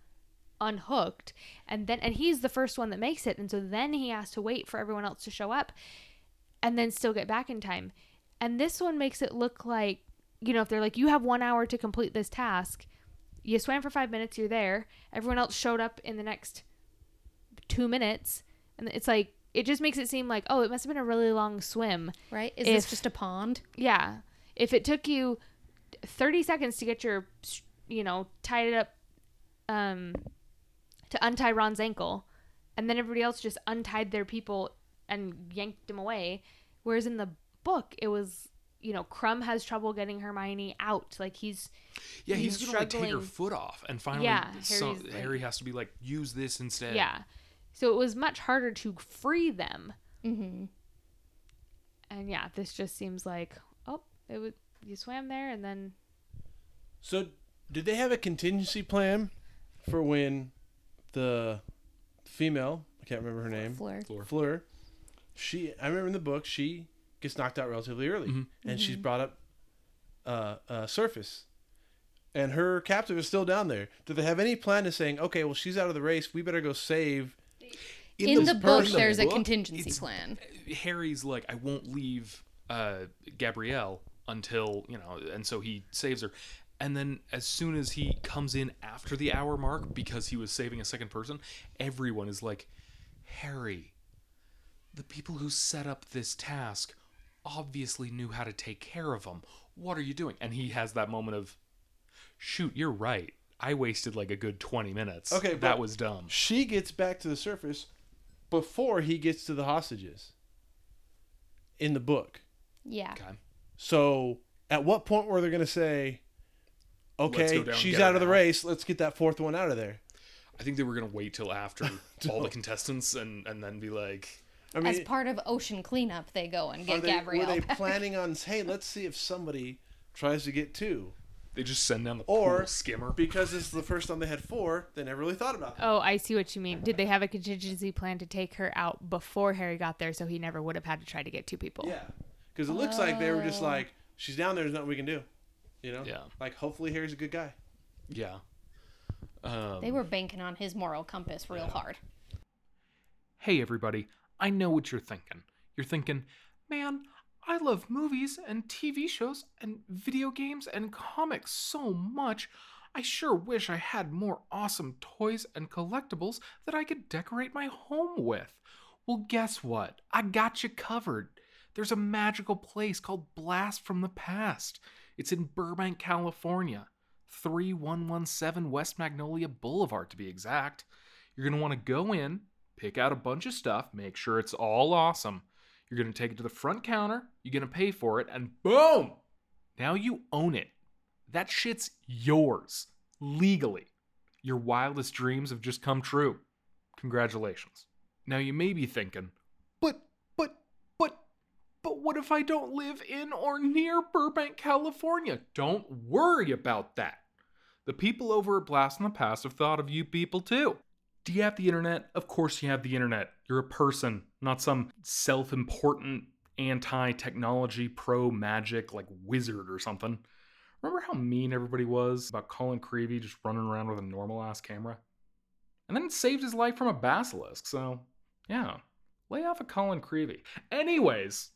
unhooked and then and he's the first one that makes it and so then he has to wait for everyone else to show up and then still get back in time and this one makes it look like you know if they're like you have one hour to complete this task you swam for five minutes you're there everyone else showed up in the next two minutes and it's like it just makes it seem like oh it must have been a really long swim right. Is if- this just a pond? yeah. If it took you 30 seconds to get your, you know, tied it up, um, to untie Ron's ankle, and then everybody else just untied their people and yanked him away, whereas in the book it was, you know, Krum has trouble getting Hermione out. Like he's, yeah he's, He's gonna like take her foot off and finally Yeah, so- like- harry has to be like use this instead yeah. So it was much harder to free them. Mm-hmm. And yeah, this just seems like, oh, it was you swam there and then So, did they have a contingency plan for when the female, I can't remember her name, Fleur. Floor. Fleur, she, I remember in the book, she gets knocked out relatively early, Mhm. and she's brought up uh, uh, surface, and her captive is still down there. Do they have any plan to saying, okay, well, she's out of the race, we better go save? In, the, book, in the there's a contingency it's- plan. Harry's like, I won't leave uh, Gabrielle until you know, and so he saves her. And then as soon as he comes in after the hour mark because he was saving a second person, everyone is like, Harry, the people who set up this task obviously knew how to take care of him. What are you doing? And he has that moment of, shoot, you're right. I wasted like a good 20 minutes. Okay, that was dumb. She gets back to the surface before he gets to the hostages in the book. Yeah. Okay. So, at what point were they going to say, okay, go down and she's out of the now." race, let's get that fourth one out of there? I think they were gonna wait till after all the contestants and and then be like, I mean, As part of ocean cleanup, they go and are get they, Gabrielle. were they back. planning on, hey, let's see if somebody tries to get two? they just send down the Or pool skimmer. because this is the first time they had four, they never really thought about it. Oh, I see what you mean. Did they have a contingency plan to take her out before Harry got there so he never would have had to try to get two people? Yeah, because it looks like they were just Oh. like, she's down there. There's nothing we can do. You know? Yeah. Like, hopefully Harry's a good guy. Yeah. Um, They were banking on his moral compass real hard. Hey everybody, I know what you're thinking. You're thinking, man, I love movies and TV shows and video games and comics so much. I sure wish I had more awesome toys and collectibles that I could decorate my home with. Well, guess what? I got you covered. There's a magical place called Blast from the Past. It's in Burbank, California. 3117 West Magnolia Boulevard to be exact. You're going to want to go in, pick out a bunch of stuff, make sure it's all awesome. You're going to take it to the front counter, you're going to pay for it, and boom! Now you own it. That shit's yours, legally. Your wildest dreams have just come true. Congratulations. Now you may be thinking, but, but, but, but what if I don't live in or near Burbank, California? Don't worry about that. The people over at Blast in the Past have thought of you people too. Do you have the internet? Of course you have the internet. You're a person, not some self important anti technology pro magic like wizard or something. Remember how mean everybody was about Colin Creevy just running around with a normal ass camera? And then it saved his life from a basilisk, so yeah, lay off of Colin Creevy. Anyways,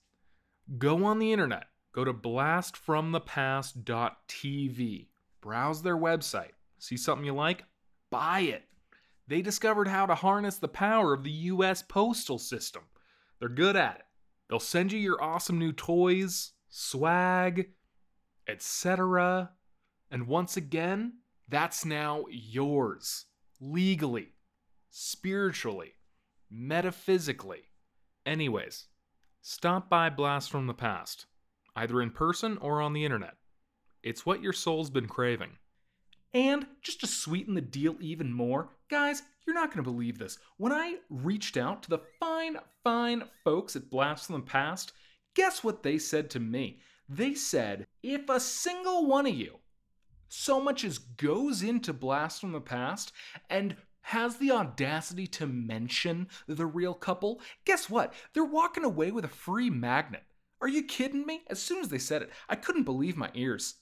go on the internet. Go to blastfromthepast.tv. Browse their website. See something you like? Buy it. They discovered how to harness the power of the US postal system. They're good at it. They'll send you your awesome new toys, swag, etc. And once again, that's now yours. Legally, spiritually, metaphysically. Anyways, stop by Blast from the Past, either in person or on the internet. It's what your soul's been craving. And just to sweeten the deal even more, guys, you're not going to believe this. When I reached out to the fine, fine folks at Blast from the Past, guess what they said to me? They said, if a single one of you so much as goes into Blast from the Past and has the audacity to mention the real couple, guess what? They're walking away with a free magnet. Are you kidding me? As soon as they said it, I couldn't believe my ears.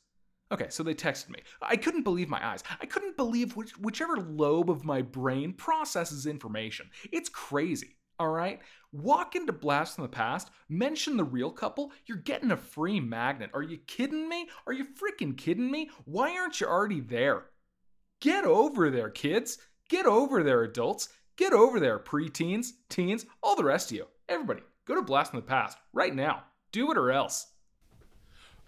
Okay, so they texted me. I couldn't believe my eyes. I couldn't believe which, whichever lobe of my brain processes information. It's crazy, all right? Walk into Blast from the Past, mention the real couple, you're getting a free magnet. Are you kidding me? Are you freaking kidding me? Why aren't you already there? Get over there, kids. Get over there, adults. Get over there, preteens, teens, all the rest of you. Everybody, go to Blast from the Past right now. Do it or else.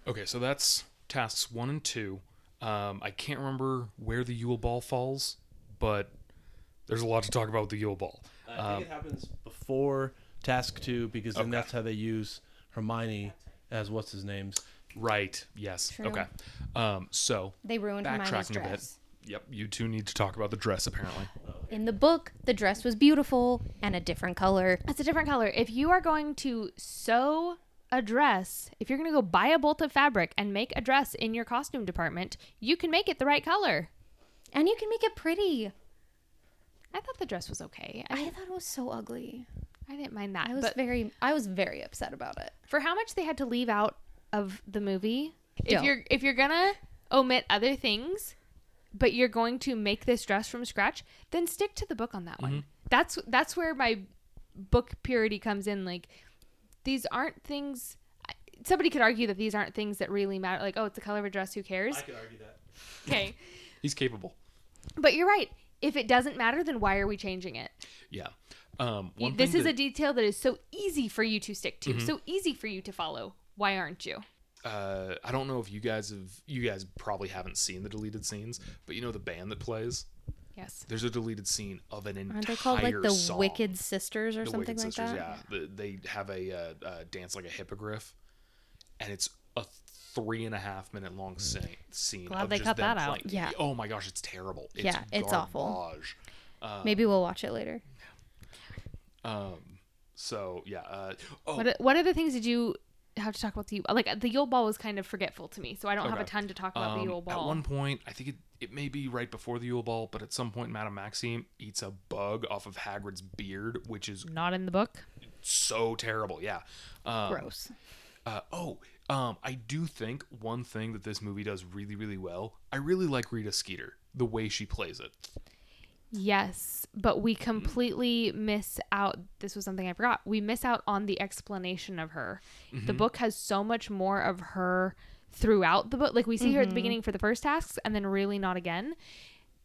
Okay, so that's tasks one and two. Um, I can't remember where the Yule Ball falls, but there's a lot to talk about with the Yule Ball. I think it happens before task two because then Okay. that's how they use Hermione as what's his name's. Right. Yes. True. Okay. Um, so They ruined Hermione's backtracking a bit. dress. Yep. You two need to talk about the dress apparently. In the book, the dress was beautiful and a different color. It's a different color. If you are going to sew a dress, if you're going to go buy a bolt of fabric and make a dress in your costume department, you can make it the right color. And you can make it pretty. I thought the dress was okay. I, I thought it was so ugly. I didn't mind that. I was but very I was very upset about it. for how much they had to leave out of the movie, if Don't. you're if you're gonna omit other things, but you're going to make this dress from scratch, then stick to the book on that mm-hmm. one. That's that's where my book purity comes in. Like these aren't things. Somebody could argue that these aren't things that really matter. Like, oh, it's the color of a dress. Who cares? I could argue that. Okay, He's capable. but you're right. If it doesn't matter, then why are we changing it? Yeah. Um, one this is that- a detail that is so easy for you to stick Mm-hmm. to, so easy for you to follow. Why aren't you? uh, I don't know if you guys have you guys probably haven't seen the deleted scenes, but you know the band that plays. Yes. There's a deleted scene of an entire Aren't they called like the song. Wicked Sisters or the something Wicked like Sisters, that? Yeah, The- they have a uh, uh, dance like a hippogriff, and it's a three and a half minute long scene. scene Glad of they just cut them that out. playing. Yeah. Oh my gosh, it's terrible. It's Yeah, it's awful. garbage. Uh, Maybe we'll watch it later. Um. So yeah. Uh, oh, What what other things did you have to talk about the Yule- like the Yule Ball was kind of forgetful to me, so I don't have a ton to talk about the Um, Yule Ball. At one point, I think it, it may be right before the Yule Ball, but at some point, Madame Maxime eats a bug off of Hagrid's beard, which is Not in the book. so terrible. Yeah. Um, Gross. Uh, oh, um, I do think one thing that this movie does really, really well. I really like Rita Skeeter, the way she plays it. Yes, but we mm-hmm. completely miss out. This was something I forgot. We miss out on the explanation of her. The mm-hmm. book has so much more of her throughout the book. Like we see her at the mm-hmm. beginning for the first tasks, and then really not again.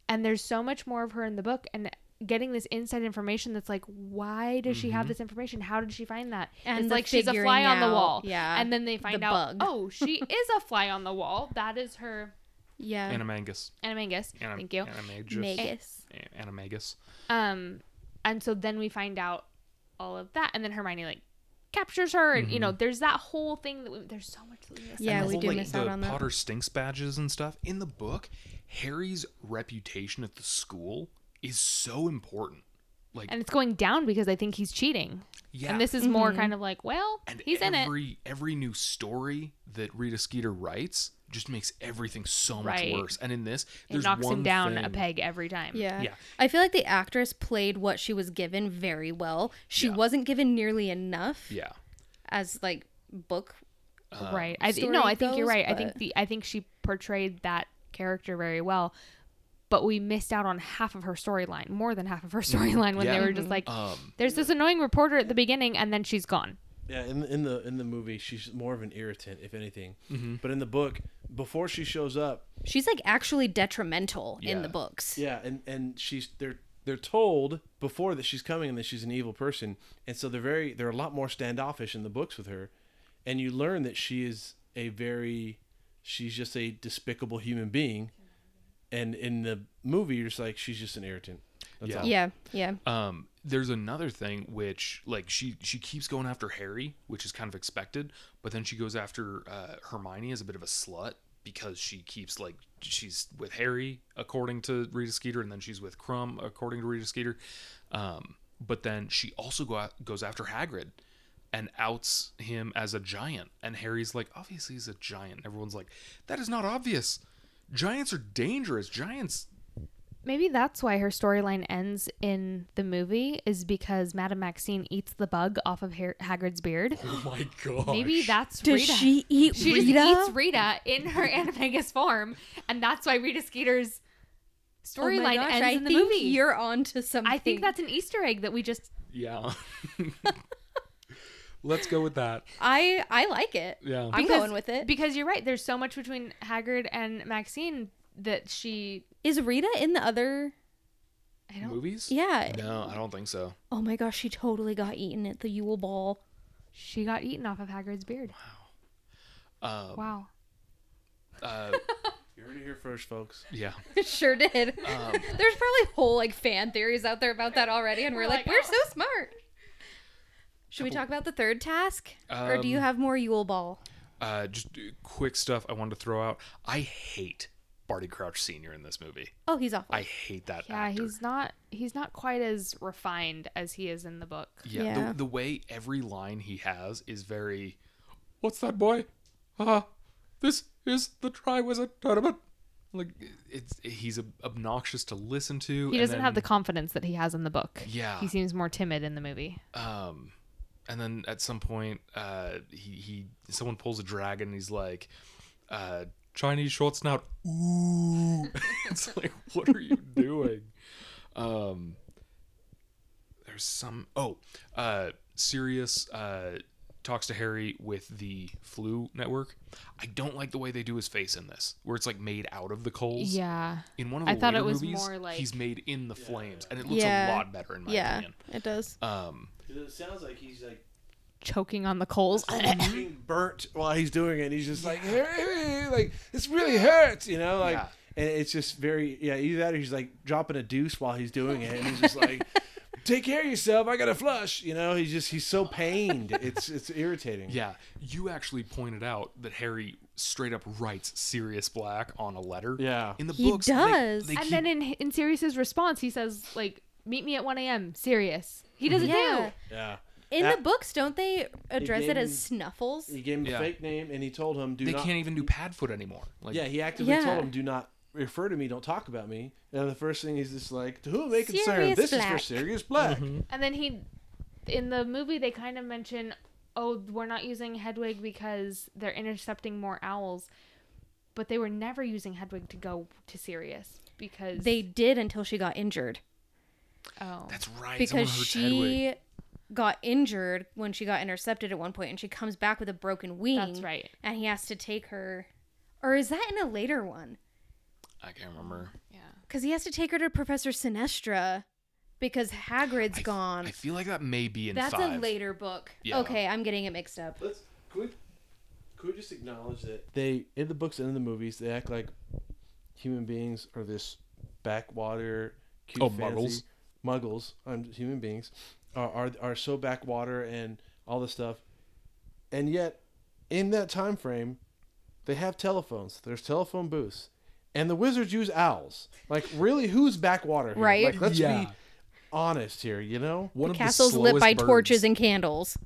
And there's so much more of her in the book, and getting this inside information that's like, why does she have this information? How did she find that? And it's like she's a fly figuring on the wall. yeah, and then they find the out, bug. oh, she is a fly on the wall. That is her Yeah. Animagus. Animagus. Anim- Thank you. Animagus. Magus. A- Animagus. Um, and so then we find out all of that, and then Hermione like captures her, and you know, there's that whole thing that we, there's so much that we missed. Yeah, And the we whole, do like, miss the out on that. Potter stinks badges and stuff in the book. Harry's reputation at the school is so important. Like, and it's going down because I think he's cheating. yeah, And this is more kind of like, well, and he's in it. every every new story that Rita Skeeter writes just makes everything so much Right. worse. And in this, It there's knocks one him down a thing- peg every time. Yeah. Yeah. I feel like the actress played what she was given very well. She Yeah. wasn't given nearly enough Yeah, as like book. right. I th- story no, I think you're goes, right. I think but- the I think she portrayed that character very well. But we missed out on half of her storyline, more than half of her storyline when Yeah. they were just like, um, "There's this annoying reporter at the beginning, and then she's gone." Yeah, in the, in the in the movie, she's more of an irritant, if anything. Mm-hmm. But in the book, before she shows up, She's like actually detrimental in the books. yeah, and and she's they're they're told before that she's coming and that she's an evil person, and so they're very they're a lot more standoffish in the books with her, and you learn that she is a very she's just a despicable human being, and in the movie, you're just like she's just an irritant. That's Yeah. all. Yeah, yeah. Um, there's another thing which like she she keeps going after Harry, which is kind of expected, but then she goes after uh, Hermione as a bit of a slut because she keeps like she's with Harry according to Rita Skeeter, and then she's with Krum according to Rita Skeeter. Um, but then she also go out, goes after Hagrid and outs him as a giant, and Harry's like, obviously he's a giant. Everyone's like, that is not obvious. Giants are dangerous. Giants. Maybe that's why her storyline ends in the movie is because Madame Maxine eats the bug off of Har- Hagrid's beard. Oh my god. Maybe that's Does Rita. she eat She Rita? just eats Rita in her Animagus form, and that's why Rita Skeeter's Oh storyline gosh, ends I in the think movie. You're on to something. I think that's an Easter egg that we just Yeah. Let's go with that. I I like it. Yeah. I'm because- going with it. because you're right. There's so much between Hagrid and Maxine that she. Is Rita in the other? I don't. Movies? Yeah. No, I don't think so. Oh my gosh, she totally got eaten at the Yule Ball. She got eaten off of Hagrid's beard. Wow. Um, Wow. uh, You heard it here first, folks. yeah. sure did. Um, There's probably whole like fan theories out there about that already, and we're, We're like, like, we're "Oh." so smart. Should we talk about the third task, or do you Um, have more Yule Ball? Uh, just uh, quick stuff I wanted to throw out. I hate Barty Crouch Sr. in this movie. Oh, he's awful. I hate that Yeah, actor. he's not. He's not quite as refined as he is in the book. Yeah, Yeah. The, the way every line he has is very. What's that, boy? Ah, this is the Triwizard Tournament. Like it's he's obnoxious to listen to. He and doesn't have the confidence that he has in the book. Yeah. He seems more timid in the movie. um and then at some point uh he he someone pulls a dragon and he's like uh chinese short snout ooh it's like what are you doing um there's some oh uh sirius uh talks to harry with the Floo network i don't like the way they do his face in this where it's like made out of the coals Yeah. in one of the I thought it was movies, more like- he's made in the flames and it looks Yeah. a lot better in my yeah, opinion it does. um It sounds like he's like Choking on the coals. being burnt while he's doing it. And he's just like, "Hey, like this really hurts, you know, like, Yeah. and it's just very, yeah. Either that, or he's like dropping a deuce while he's doing it, and he's just like, "Take care of yourself. I gotta flush." You know, he's just he's so pained. It's it's irritating. Yeah, you actually pointed out that Harry straight up writes Sirius Black on a letter. Yeah. in the He books, they- does. They, and keep- then in in Sirius's response, he says like, "Meet me at 1 a.m." Serious. He doesn't Yeah. yeah. In That- the books, don't they address it as him- Snuffles? He gave him Yeah. a fake name, and he told him, "Do they not." can't even do Padfoot anymore. Like, Yeah, he actively Yeah. told him, "Do not refer to me. Don't talk about me." And the first thing he's just like, "To whom it may concern, Sirius this is for Sirius Black." Mm-hmm. And then he, in the movie, they kind of mention, "Oh, we're not using Hedwig because they're intercepting more owls," but they were never using Hedwig to go to Sirius because They did until she got injured. oh that's right. because she Hedwig. Got injured when she got intercepted at one point and she comes back with a broken wing that's right. and he has to take her or is that in a later one I can't remember. Yeah. because he has to take her to professor Sinistra because hagrid's I, gone I feel like that may be in that's five. a later book Yeah. okay i'm getting it mixed up Let's could we, could we just acknowledge that they in the books and in the movies they act like human beings are this backwater cute Oh, fancy- muggles. muggles um, human beings are, are are so backwater and all this stuff and yet in that time frame they have telephones there's telephone booths and the wizards use owls like really who's backwater here? Right. like let's Yeah. be honest here you know One the of castle's the lit by birds. torches and candles.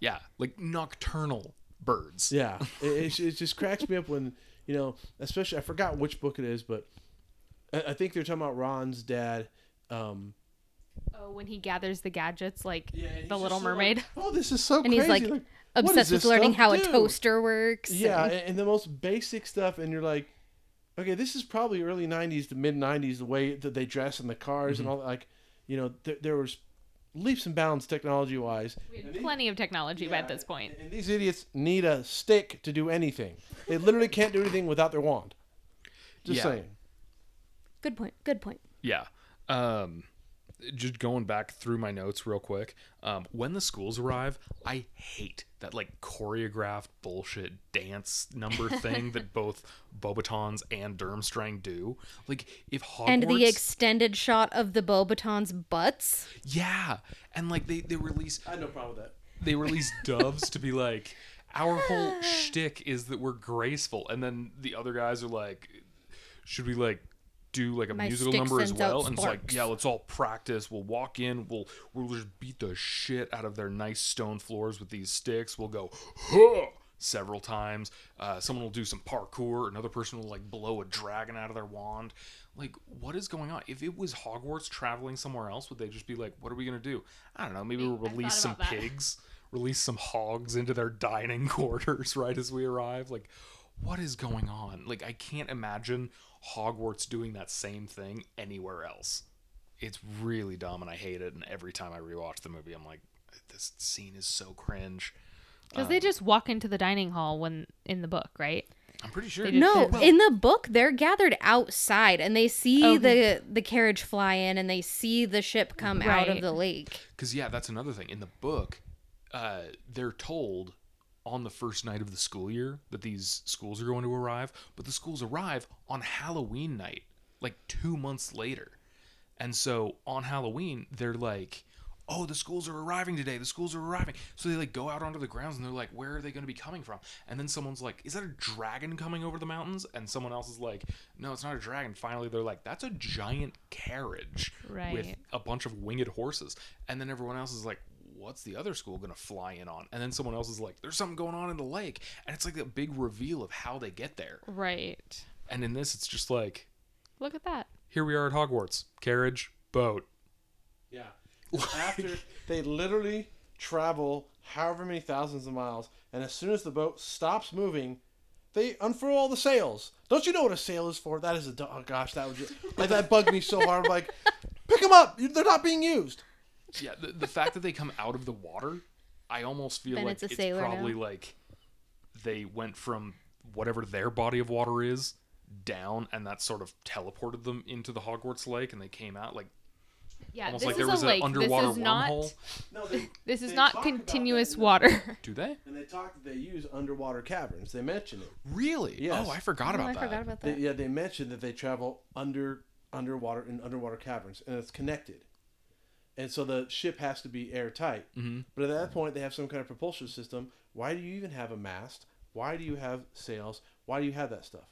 yeah, like nocturnal birds. Yeah, it, it, it just cracks me up when you know, especially I forgot which book it is, but I, I think they're talking about Ron's dad. Um, Oh, when he gathers the gadgets like yeah, the Little so like, Mermaid. oh, this is so And crazy! he's like, what does Obsessed with learning stuff how a toaster works. Yeah, and- and, and the most basic stuff, and you're like, okay, this is probably early '90s to mid '90s, the way that they dress in the cars and all. that. Like, you know, there, there was leaps and bounds technology wise. We had plenty of technology by at this point. And these idiots need a stick to do anything. They literally can't do anything without their wand. Just Yeah. saying. Good point. Good point. Yeah. Um, just going back through my notes real quick. Um, when the schools arrive, I hate that like choreographed bullshit dance number thing that both Beauxbatons and Durmstrang do. Like if Hogwarts, And the extended shot of the Beauxbatons' butts. yeah, and like they they release I had no problem with that. they release doves to be like our whole shtick is that we're graceful, and then the other guys are like, should we like do like a My musical number as well? And it's like, yeah, let's all practice. We'll walk in, we'll we'll just beat the shit out of their nice stone floors with these sticks. We'll go, huh! several times. Uh, someone will do some parkour. Another person will like blow a dragon out of their wand. Like, what is going on? If it was Hogwarts traveling somewhere else, would they just be like, "What are we gonna do? I don't know. Maybe we'll release some that. pigs, release some hogs into their dining quarters right as we arrive. Like, what is going on? Like, I can't imagine Hogwarts doing that same thing anywhere else. It's really dumb, and I hate it. And every time I rewatch the movie, I'm like, this scene is so cringe. Because Um, they just walk into the dining hall when in the book, right? I'm pretty sure. No, Well- in the book they're gathered outside and they see Okay. the the carriage fly in and they see the ship come out of the lake. Because yeah, that's another thing. In the book, uh, they're told on the first night of the school year that these schools are going to arrive, but the schools arrive on Halloween night, like two months later. And so on Halloween, they're like, "Oh, the schools are arriving today. The schools are arriving." So they like go out onto the grounds and they're like, "Where are they going to be coming from?" And then someone's like, "Is that a dragon coming over the mountains?" And someone else is like, "No, it's not a dragon." Finally, they're like, "That's a giant carriage with a bunch of winged horses." And then everyone else is like, "What's the other school going to fly in on?" And then someone else is like, "There's something going on in the lake." And it's like a big reveal of how they get there. Right. And in this, it's just like, Look at that. here we are at Hogwarts, carriage, boat. Yeah. After they literally travel however many thousands of miles, and as soon as the boat stops moving, they unfurl all the sails. Don't you know what a sail is for? That is a oh gosh, that would just, like, that bugged me so hard. I'm like, pick them up. They're not being used. Yeah, the, the fact that they come out of the water, I almost feel Ben, like it's a it's, sailor probably now. like they went from whatever their body of water is down, and that sort of teleported them into the Hogwarts lake, and they came out like Yeah, almost this like is there was a an lake. underwater this is not. wormhole. No, they, This is they not about that continuous in the- water. Do they And they talk that they use underwater caverns. They mention it. really? Oh, yes. Oh, I forgot Oh, about I that. forgot about They, that. yeah, they mentioned that they travel under underwater in underwater caverns, and it's connected. And so the ship has to be airtight. Mm-hmm. But at that point, they have some kind of propulsion system. Why do you even have a mast? Why do you have sails? Why do you have that stuff?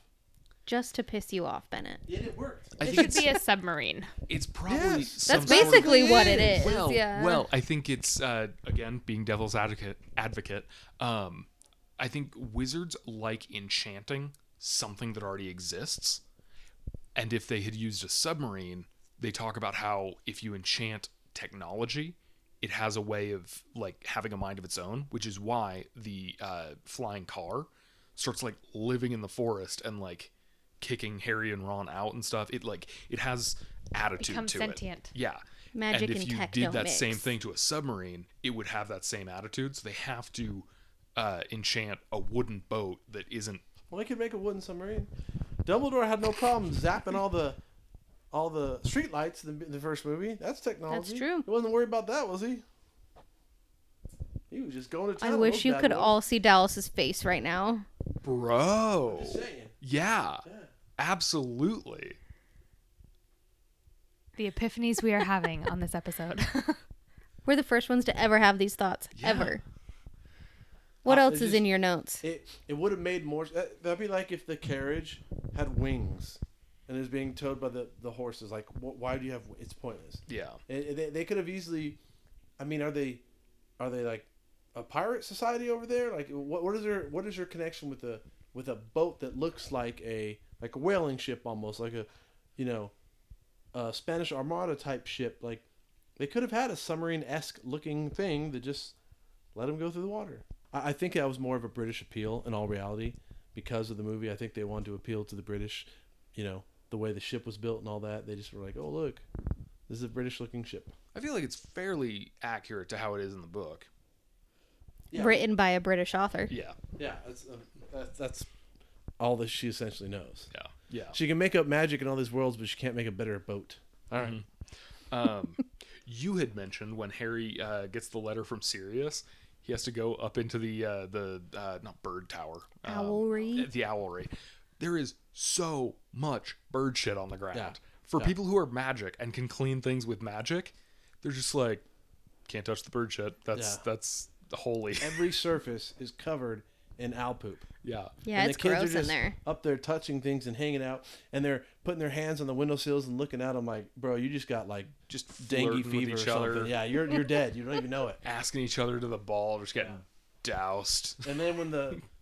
Just to piss you off, Bennett. Yeah, it worked. I It think should be a submarine. it's probably Yes. some That's sort of- basically what it is. is. well, yeah. well, I think it's uh, again being devil's advocate. Advocate. Um, I think wizards like enchanting something that already exists, and if they had used a submarine, they talk about how if you enchant technology, it has a way of like having a mind of its own, which is why the uh, flying car starts like living in the forest and like kicking Harry and Ron out and stuff. It like it has attitude Becomes to sentient. it. Yeah. Magic and if and you tech did that mix. same thing to a submarine, it would have that same attitude. So they have to uh, enchant a wooden boat that isn't. Well, they could make a wooden submarine. Dumbledore had no problem zapping all the all the streetlights in the, in the first movie. That's technology. That's true. He wasn't worried about that, was he? He was just going to town. I wish you could boys. all see Dallas's face right now. Bro. Just saying. Yeah. Yeah. Absolutely. The epiphanies we are having on this episode. We're the first ones to ever have these thoughts Yeah. ever. What Uh, else is just- in your notes? It it would have made more. That'd be like if the carriage had wings, and is being towed by the the horses. Like, wh- why do you have? It's pointless. Yeah. It, they, they could have easily. I mean, are they, are they like a pirate society over there? Like, what what is their what is your connection with a with a boat that looks like a like a whaling ship almost like a, you know, a Spanish Armada type ship? Like, they could have had a submarine esque looking thing that just let them go through the water. I, I think that was more of a British appeal in all reality because of the movie. I think they wanted to appeal to the British, you know, the way the ship was built and all that. They just were like, oh look, this is a British looking ship. I feel like it's fairly accurate to how it is in the book. Yeah. Written by a British author. Yeah. Yeah, that's um, that's, that's all that she essentially knows. Yeah. Yeah. She can make up magic in all these worlds, but she can't make a better boat. All right. Um, you had mentioned when Harry uh, gets the letter from Sirius, he has to go up into the uh, the uh, not bird tower, um, Owlery? the owlery. There is so much bird shit on the ground. Yeah. For Yeah. people who are magic and can clean things with magic, they're just like can't touch the bird shit. That's Yeah. that's holy. Every surface is covered in owl poop. yeah. Yeah, and it's the kids gross are in just there. up there touching things and hanging out, and they're putting their hands on the windowsills and looking out. I'm like, bro, you just got like Just dengue flirting with fever or each something. other. Yeah, you're you're dead. You don't even know it. Asking each other to the ball, just getting doused. And then when the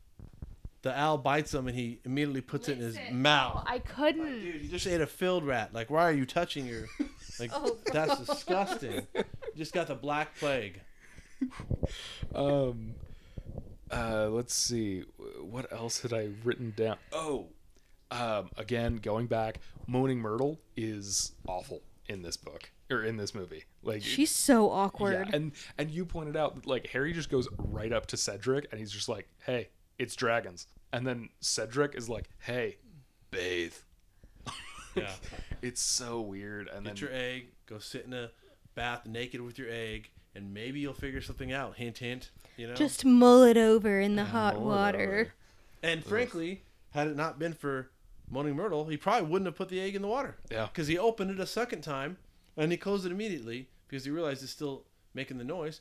the owl bites him and he immediately puts it in his Listen, mouth. I couldn't. Dude, you just ate a field rat. Like, why are you touching your? Like, Oh, that's disgusting. You just got the black plague. Um, uh, let's see. What else had I written down? Oh, um, again, going back, Moaning Myrtle is awful in this book or in this movie. Like She's so awkward. yeah, awkward. and and you pointed out like Harry just goes right up to Cedric and he's just like, "Hey, it's dragons," and then Cedric is like, "Hey, bathe." Yeah. It's so weird, and then your egg. Go sit in a bath naked with your egg, and maybe you'll figure something out. Hint, hint. You know. Just mull it over in the Yeah, hot water. over. and frankly, had it not been for Moaning Myrtle, he probably wouldn't have put the egg in the water. Yeah. Because he opened it a second time, and he closed it immediately because he realized it's still making the noise.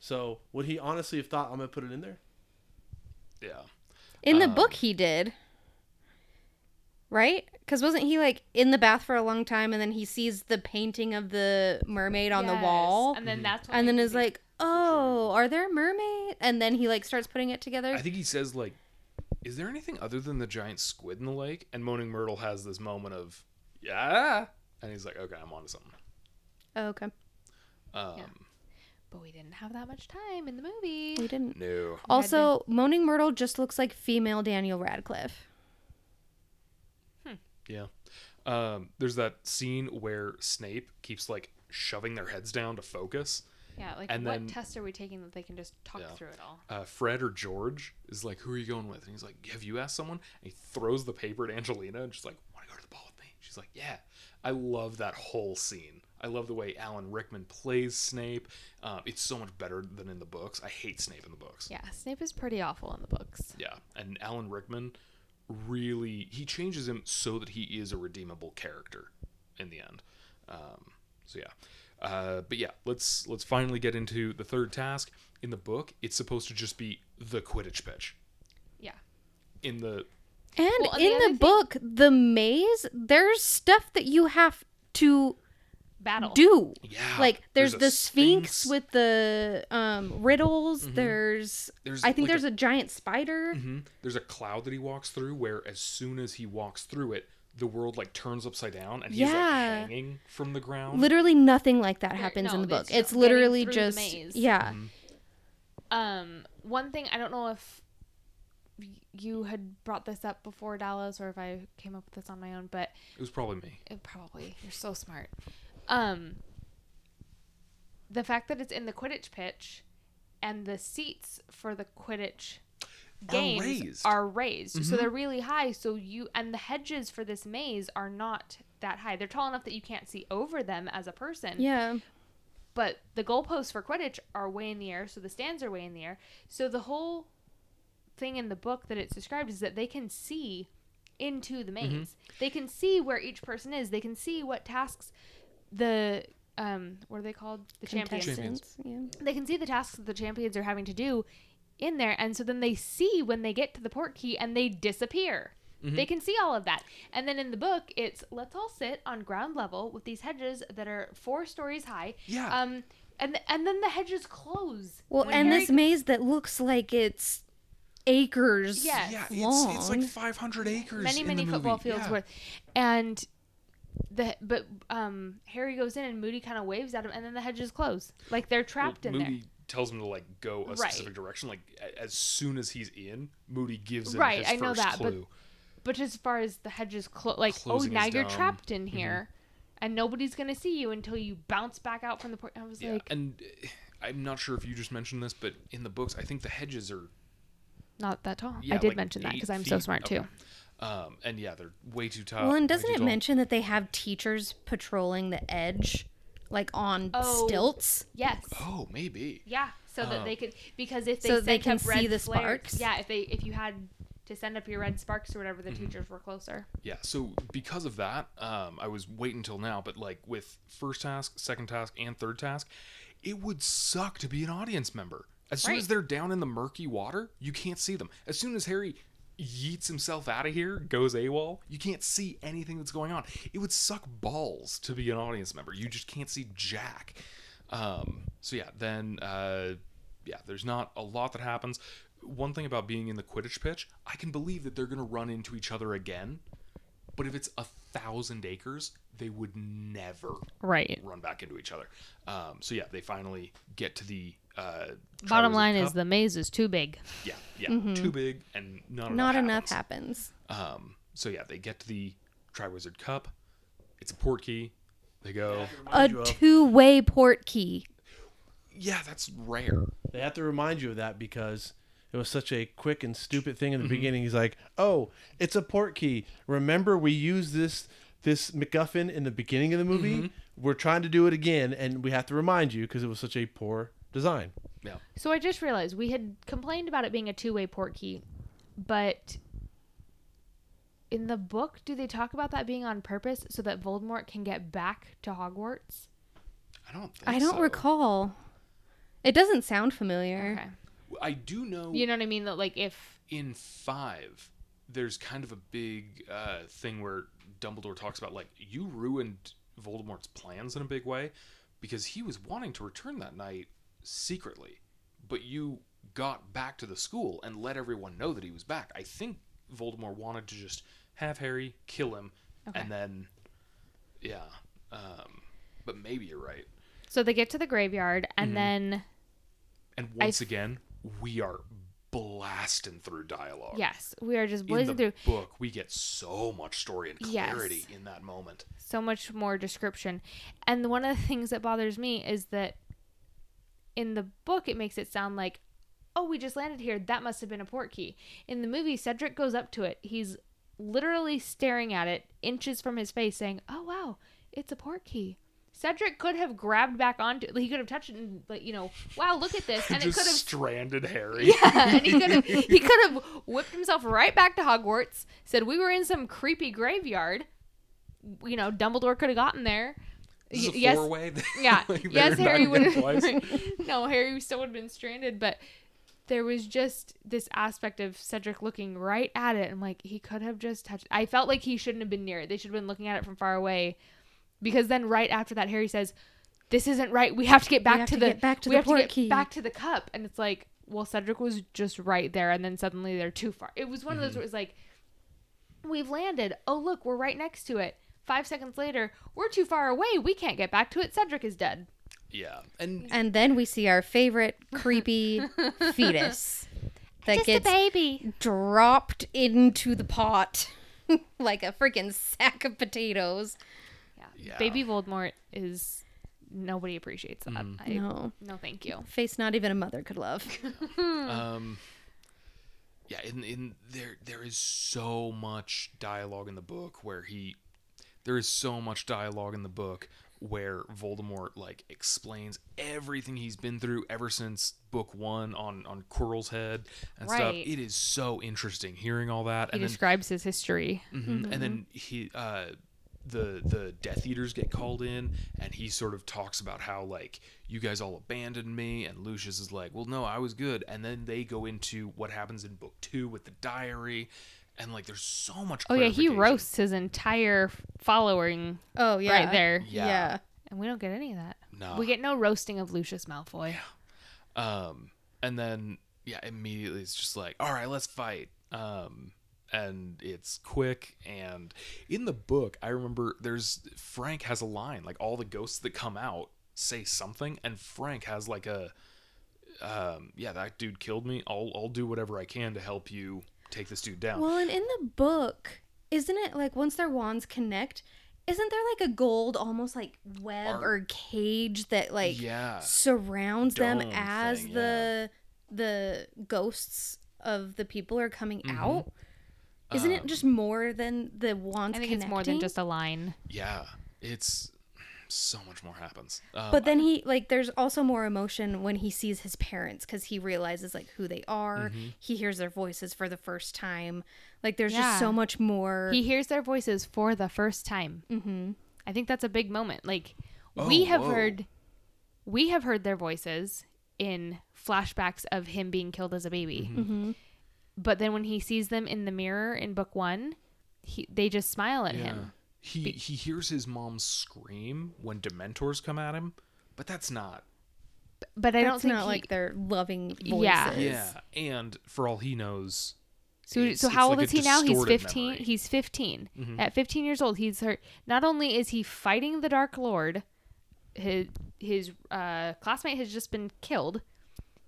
So would he honestly have thought I'm gonna put it in there? Yeah, In the Um, book, he did. Right? Because wasn't he like in the bath for a long time and then he sees the painting of the mermaid on the wall? and then that's when And then is can like, oh, are there mermaids? And then he like starts putting it together. I think he says like, "Is there anything other than the giant squid in the lake?" And Moaning Myrtle has this moment of, "Yeah," and he's like, "Okay, I'm onto something." oh, okay. Um, Yeah. But we didn't have that much time in the movie. We didn't. No. Also, Moaning Myrtle just looks like female Daniel Radcliffe. Yeah. Um, there's that scene where Snape keeps like shoving their heads down to focus. Yeah, like And what then- test are we taking that they can just talk Yeah. through it all? Uh, Fred or George is like, "Who are you going with?" And he's like, "Have you asked someone?" And he throws the paper at Angelina and she's like, "Want to go to the ball with me?" She's like, "Yeah." I love that whole scene. I love the way Alan Rickman plays Snape. Um, it's so much better than in the books. I hate Snape in the books. Yeah, Snape is pretty awful in the books. Yeah, and Alan Rickman really he changes him so that he is a redeemable character in the end. Um, so yeah, uh, but yeah, let's let's finally get into the third task. In the book, it's supposed to just be the Quidditch pitch. Yeah. In the And Well, and the in other the thing- book, the maze, there's stuff that you have to Battle. do. yeah, Like there's, a the sphinx, with the um, riddles. There's, There's I think like there's a- a, giant spider. Mhm. There's a cloud that he walks through where as soon as he walks through it, the world like turns upside down and he's like hanging from the ground. Literally nothing like that There- happens no, in the book. it's It's, literally getting the just maze. yeah. Mhm. Um, one thing I don't know if you had brought this up before Dallas or if I came up with this on my own, but It was probably me. it probably you're so smart. Um, the fact that it's in the Quidditch pitch and the seats for the Quidditch Are games raised. are raised, so Mhm. they're really high. So you and the hedges for this maze are not that high. They're tall enough that you can't see over them as a person. Yeah. But the goalposts for Quidditch are way in the air, so the stands are way in the air. So the whole thing in the book that it's described is that they can see into the maze. They can see where each person is. They can see what tasks the um what are they called? The champions. Contestants, Yeah. They can see the tasks that the champions are having to do in there and so then they see when they get to the Portkey and they disappear. They can see all of that. And then in the book, it's let's all sit on ground level with these hedges that are four stories high. Yeah. Um, and and then the hedges close. Well, When and Harry- this maze that looks like it's acres Yes. Yeah, it's, long. it's like 500 acres. many in many the football movie. fields Yeah. worth, and the but um Harry goes in and Moody kind of waves at him, and then the hedges close, like they're Well, trapped in there. Moody there. tells him to like go a Right. specific direction. Like as soon as he's in, Moody gives him Right, I know that, but- clue. But as far as the hedges close, like Closing oh now you're dumb. trapped in here, and nobody's gonna see you until you bounce back out from the port. I was yeah, like, and uh, I'm not sure if you just mentioned this, but in the books, I think the hedges are not that tall. yeah, I did like mention that because I'm so smart Okay. too. Um, and yeah, they're way too tall. well, and doesn't it tall. mention that they have teachers patrolling the edge, like on Oh. stilts? Yes. Oh, maybe. Yeah, so that Oh. they could because if they So they can see the flares- sparks? Yeah, if they if you had to send up your red sparks or whatever, the Mm-hmm. teachers were closer. Yeah, so because of that, um, I was waiting until now, but like with first task, second task, and third task, it would suck to be an audience member. As soon as they're down in the murky water, you can't see them. As soon as Harry yeets himself out of here, goes AWOL, you can't see anything that's going on. It would suck balls to be an audience member. You just can't see Jack. Um, so yeah, then uh, yeah, there's not a lot that happens. One thing about being in the Quidditch pitch, I can believe that they're gonna run into each other again. But if it's a thousand acres, they would never Right. run back into each other. Um, so yeah, they finally get to the uh, Bottom line is the maze is too big. yeah, yeah, too big and not, Not enough. enough happens. Um, so yeah, they get to the Triwizard Cup. It's a Portkey. They go. A Remind you of- two-way Portkey. Yeah, that's rare. They have to remind you of that because it was such a quick and stupid thing in the beginning. He's like, "Oh, it's a Portkey. Remember, we used this this MacGuffin in the beginning of the movie. We're trying to do it again, and we have to remind you because it was such a poor design." Yeah. So I just realized we had complained about it being a two-way Portkey, but in the book, do they talk about that being on purpose so that Voldemort can get back to Hogwarts? I don't. Think I don't so. recall. It doesn't sound familiar. Okay. I do know. You know what I mean? That like if in five, there's kind of a big uh, thing where Dumbledore talks about like you ruined Voldemort's plans in a big way because he was wanting to return that night secretly, but you got back to the school and let everyone know that he was back. I think Voldemort wanted to just have Harry kill him Okay. and then, yeah. Um, but maybe you're right. so they get to the graveyard Mm-hmm. and then And once f- again, we are blasting through dialogue. yes, we are just in blazing the through. book we get so much story and Yes. clarity in that moment so much more description. And one of the things that bothers me is that in the book it makes it sound like, oh, we just landed here. That must have been a Portkey. In the movie, Cedric goes up to it. He's literally staring at it inches from his face, saying, "Oh wow, it's a Portkey." Cedric could have grabbed back onto. It. He could have touched it and, like, you know, wow, look at this, and it could have stranded harry yeah, and he could have he could have whipped himself right back to Hogwarts. Said we were in some creepy graveyard. You know, Dumbledore could have gotten there. This is Y- a yes, four-way yeah, Like, yes, Harry would even have. no, Harry still would have been stranded, but there was just this aspect of Cedric looking right at it, and like he could have just touched. I felt like he shouldn't have been near it. They should have been looking at it from far away, because then right after that, Harry says, "This isn't right. We have to get back to, to the get back to we the have port to get key." back to the cup," and it's like, well, Cedric was just right there, and then suddenly they're too far. It was one of those Mm-hmm. where it's like, we've landed. Oh look, we're right next to it. Five seconds later, we're too far away. We can't get back to it. Cedric is dead. yeah and And then we see our favorite creepy fetus that gets baby. dropped into the pot like a freaking sack of potatoes. Yeah. Yeah. Baby Voldemort is nobody appreciates that. I, No. no, thank you. Face not even a mother could love. um yeah in in there there is so much dialogue in the book where he there is so much dialogue in the book where Voldemort like explains everything he's been through ever since book one on on Quirrell's head and stuff. It is so interesting hearing all that. He and then describes his history. Mhm. And then he, uh, the the Death Eaters get called in, and he sort of talks about how like you guys all abandoned me, and Lucius is like, well, no, I was good. And then they go into what happens in book two with the diary, and like there's so much. Oh yeah, he roasts his entire following, Oh yeah. Right there. Yeah. Yeah. and we don't get any of that. No. We get no roasting of Lucius Malfoy. Um, and then yeah, immediately it's just like, all right, let's fight. Um, and it's quick. And in the book, I remember there's Frank has a line like all the ghosts that come out say something, and Frank has like a, um, yeah, that dude killed me. I'll I'll do whatever I can to help you take this dude down. Well, and in the book, isn't it like once their wands connect, isn't there like a gold almost like web Art- or cage that like yeah, surrounds them as thing, the the ghosts of the people are coming Mm-hmm. out? Isn't Um, it just more than the wands I think connecting? it's more than just a line. yeah. It's so much more happens. Um, But then he like there's also more emotion when he sees his parents because he realizes like who they are. Mm-hmm. He hears their voices for the first time. Like there's Yeah. just so much more. He hears their voices for the first time. mm-hmm. I think that's a big moment. Like Oh, we have whoa. heard, we have heard their voices in flashbacks of him being killed as a baby. Mm-hmm. But then when he sees them in the mirror in book one, he, they just smile at him. He he hears his mom scream when Dementors come at him, but that's not. But I don't That's think not he, like their loving voices. Yeah. Yeah, and for all he knows, So, so how old a is he now? He's 15. memory. Mm-hmm. He's 15. At 15 years old, he's hurt. Not only is he fighting the Dark Lord, his his uh, classmate has just been killed.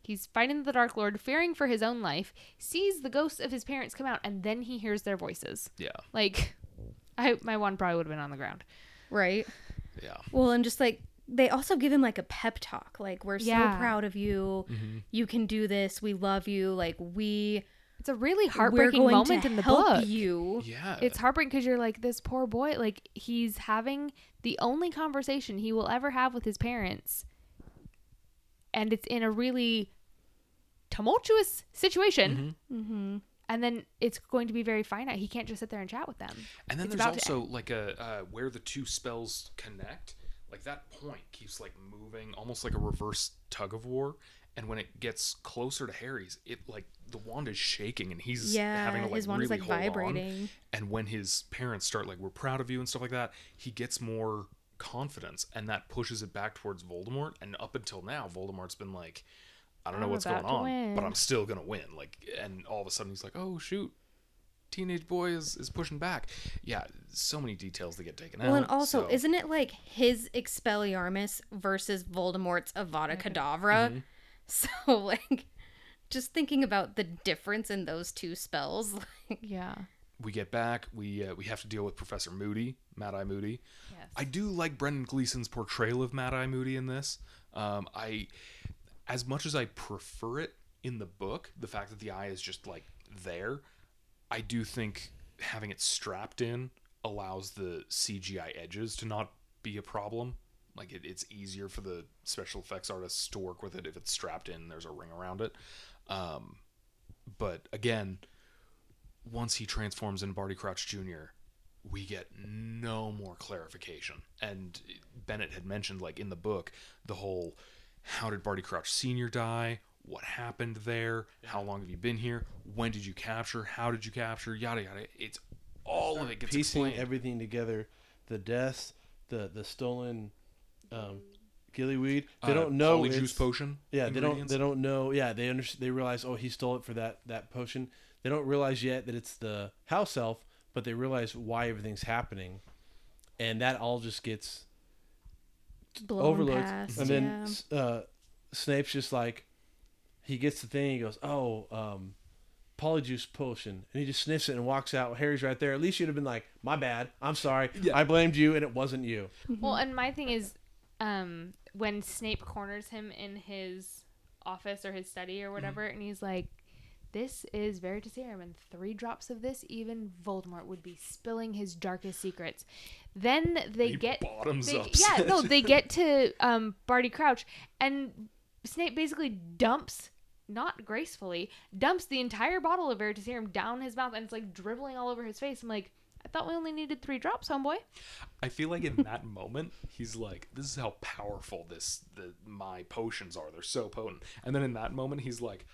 He's fighting the Dark Lord, fearing for his own life. Sees the ghosts of his parents come out, and then he hears their voices. yeah, Like, I my one probably would have been on the ground. Right. yeah, Well, and just like they also give him like a pep talk. Like we're Yeah. so proud of you. Mm-hmm. You can do this. We love you. Like we It's a really we're heartbreaking going moment to in the help book. you. yeah. It's heartbreaking because you're like this poor boy. Like he's having the only conversation he will ever have with his parents, and it's in a really tumultuous situation. Mm-hmm. And then it's going to be very finite. He can't just sit there and chat with them. and then it's there's also like a uh, where the two spells connect. Like that point keeps like moving, almost like a reverse tug of war. And when it gets closer to Harry's, it like the wand is shaking, and he's Yeah, having to like his wand is really like hold on. vibrating. And when his parents start like, "We're proud of you" and stuff like that, he gets more confidence, and that pushes it back towards Voldemort. And up until now, Voldemort's been like, "I don't know I'm what's going on, win." but I'm still gonna win." Like, and all of a sudden he's like, "Oh shoot." Teenage boy is, is pushing back. Yeah, so many details that get taken out. Well, and also, so- isn't it like his Expelliarmus versus Voldemort's Avada Kedavra? Mm-hmm. So, like, just thinking about the difference in those two spells, like, Yeah. we get back, we uh, we have to deal with Professor Moody, Mad Eye Moody. Yes. I do like Brendan Gleeson's portrayal of Mad Eye Moody in this. Um, I, as much as I prefer it in the book, the fact that the eye is just like there, I do think having it strapped in allows the CGI edges to not be a problem. Like it, it's easier for the special effects artists to work with it if it's strapped in. There's a ring around it. Um, but again, once he transforms into Barty Crouch Jr., we get no more clarification. And Bennett had mentioned, like in the book, the whole how did Barty Crouch Sr. die? What happened there? How long have you been here? When did you capture? How did you capture? Yada yada. It's all of it gets piecing explained. everything together the deaths the the stolen um gillyweed they Uh, don't know it's- potion. yeah they don't they don't know yeah they under, they realize oh he stole it for that that potion they don't realize yet that it's the house elf but they realize why everything's happening and that all just gets blown overlooked. past. and then yeah. uh snape's just like he gets the thing he goes oh um polyjuice potion. And he just sniffs it and walks out. Harry's right there. At least you'd have been like my bad. I'm sorry. Yeah. i blamed you and it wasn't you. Well, and my thing is, um, when Snape corners him in his office or his study or whatever, and he's like, this is Veritaserum, and three drops of this, even Voldemort would be spilling his darkest secrets. Then they He get bottoms they- up Yeah, no, they get to um, Barty Crouch, and Snape basically dumps, not gracefully, dumps the entire bottle of Veritaserum down his mouth, and it's like dribbling all over his face. I'm like, I thought we only needed three drops, homeboy. I feel like in that moment he's like, "This is how powerful this the my potions are. They're so potent." And then in that moment he's like,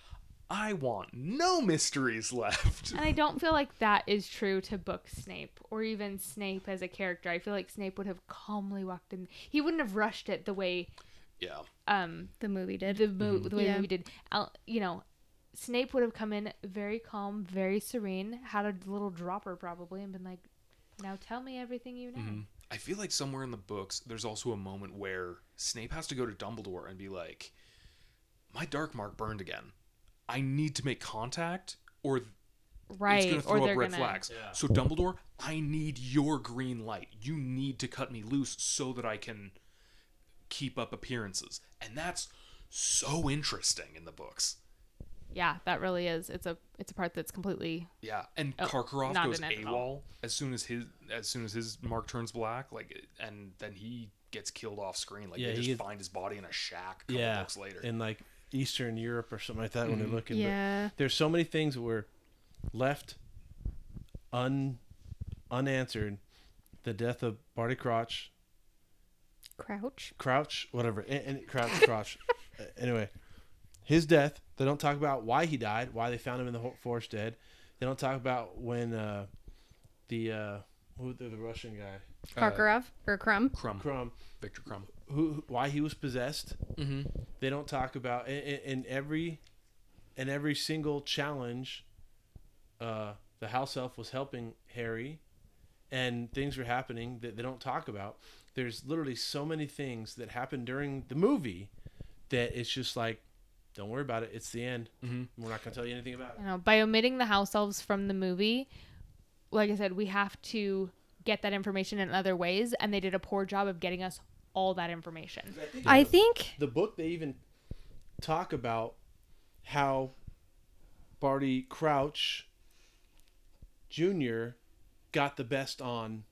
"I want no mysteries left." And I don't feel like that is true to book Snape or even Snape as a character. I feel like Snape would have calmly walked in. He wouldn't have rushed it the way Yeah, um The movie did. the mo- the way Yeah. the movie did. Al- you know, Snape would have come in very calm, very serene, had a little dropper probably, and been like, "Now tell me everything you know." Mm-hmm. I feel like somewhere in the books there's also a moment where Snape has to go to Dumbledore and be like, "My dark mark burned again. I need to make contact, or Right, it's going to throw up red gonna. flags. So Dumbledore, I need your green light. You need to cut me loose so that I can keep up appearances, and that's so interesting in the books. Yeah, that really is. It's a it's a part that's completely Yeah, and Oh, Karkaroff goes in it at all. AWOL as soon as his as soon as his mark turns black, like, and then he gets killed off screen. Like Yeah, they just gets- find his body in a shack. A couple yeah, books later. and like Eastern Europe or something like that when they're looking. but Yeah. there's so many things that were left un unanswered. The death of Barty Crouch, Crouch. Crouch, whatever, and, and Crouch, Crouch. Uh, anyway, his death. They don't talk about why he died, why they found him in the forest dead. They don't talk about when uh, the uh, who the, the Russian guy, Karkaroff or Krum. Krum, Krum, Victor Krum. Who, who why he was possessed. Mm-hmm. They don't talk about in, in, in every in every single challenge. Uh, the house elf was helping Harry, and things were happening that they don't talk about. There's literally so many things that happen during the movie that it's just like, don't worry about it. It's the end. Mm-hmm. We're not gonna tell you anything about it. you know by omitting the house elves from the movie. Like I said, we have to get that information in other ways, and they did a poor job of getting us all that information. I think the book they even talk about how Barty Crouch Jr. got the best on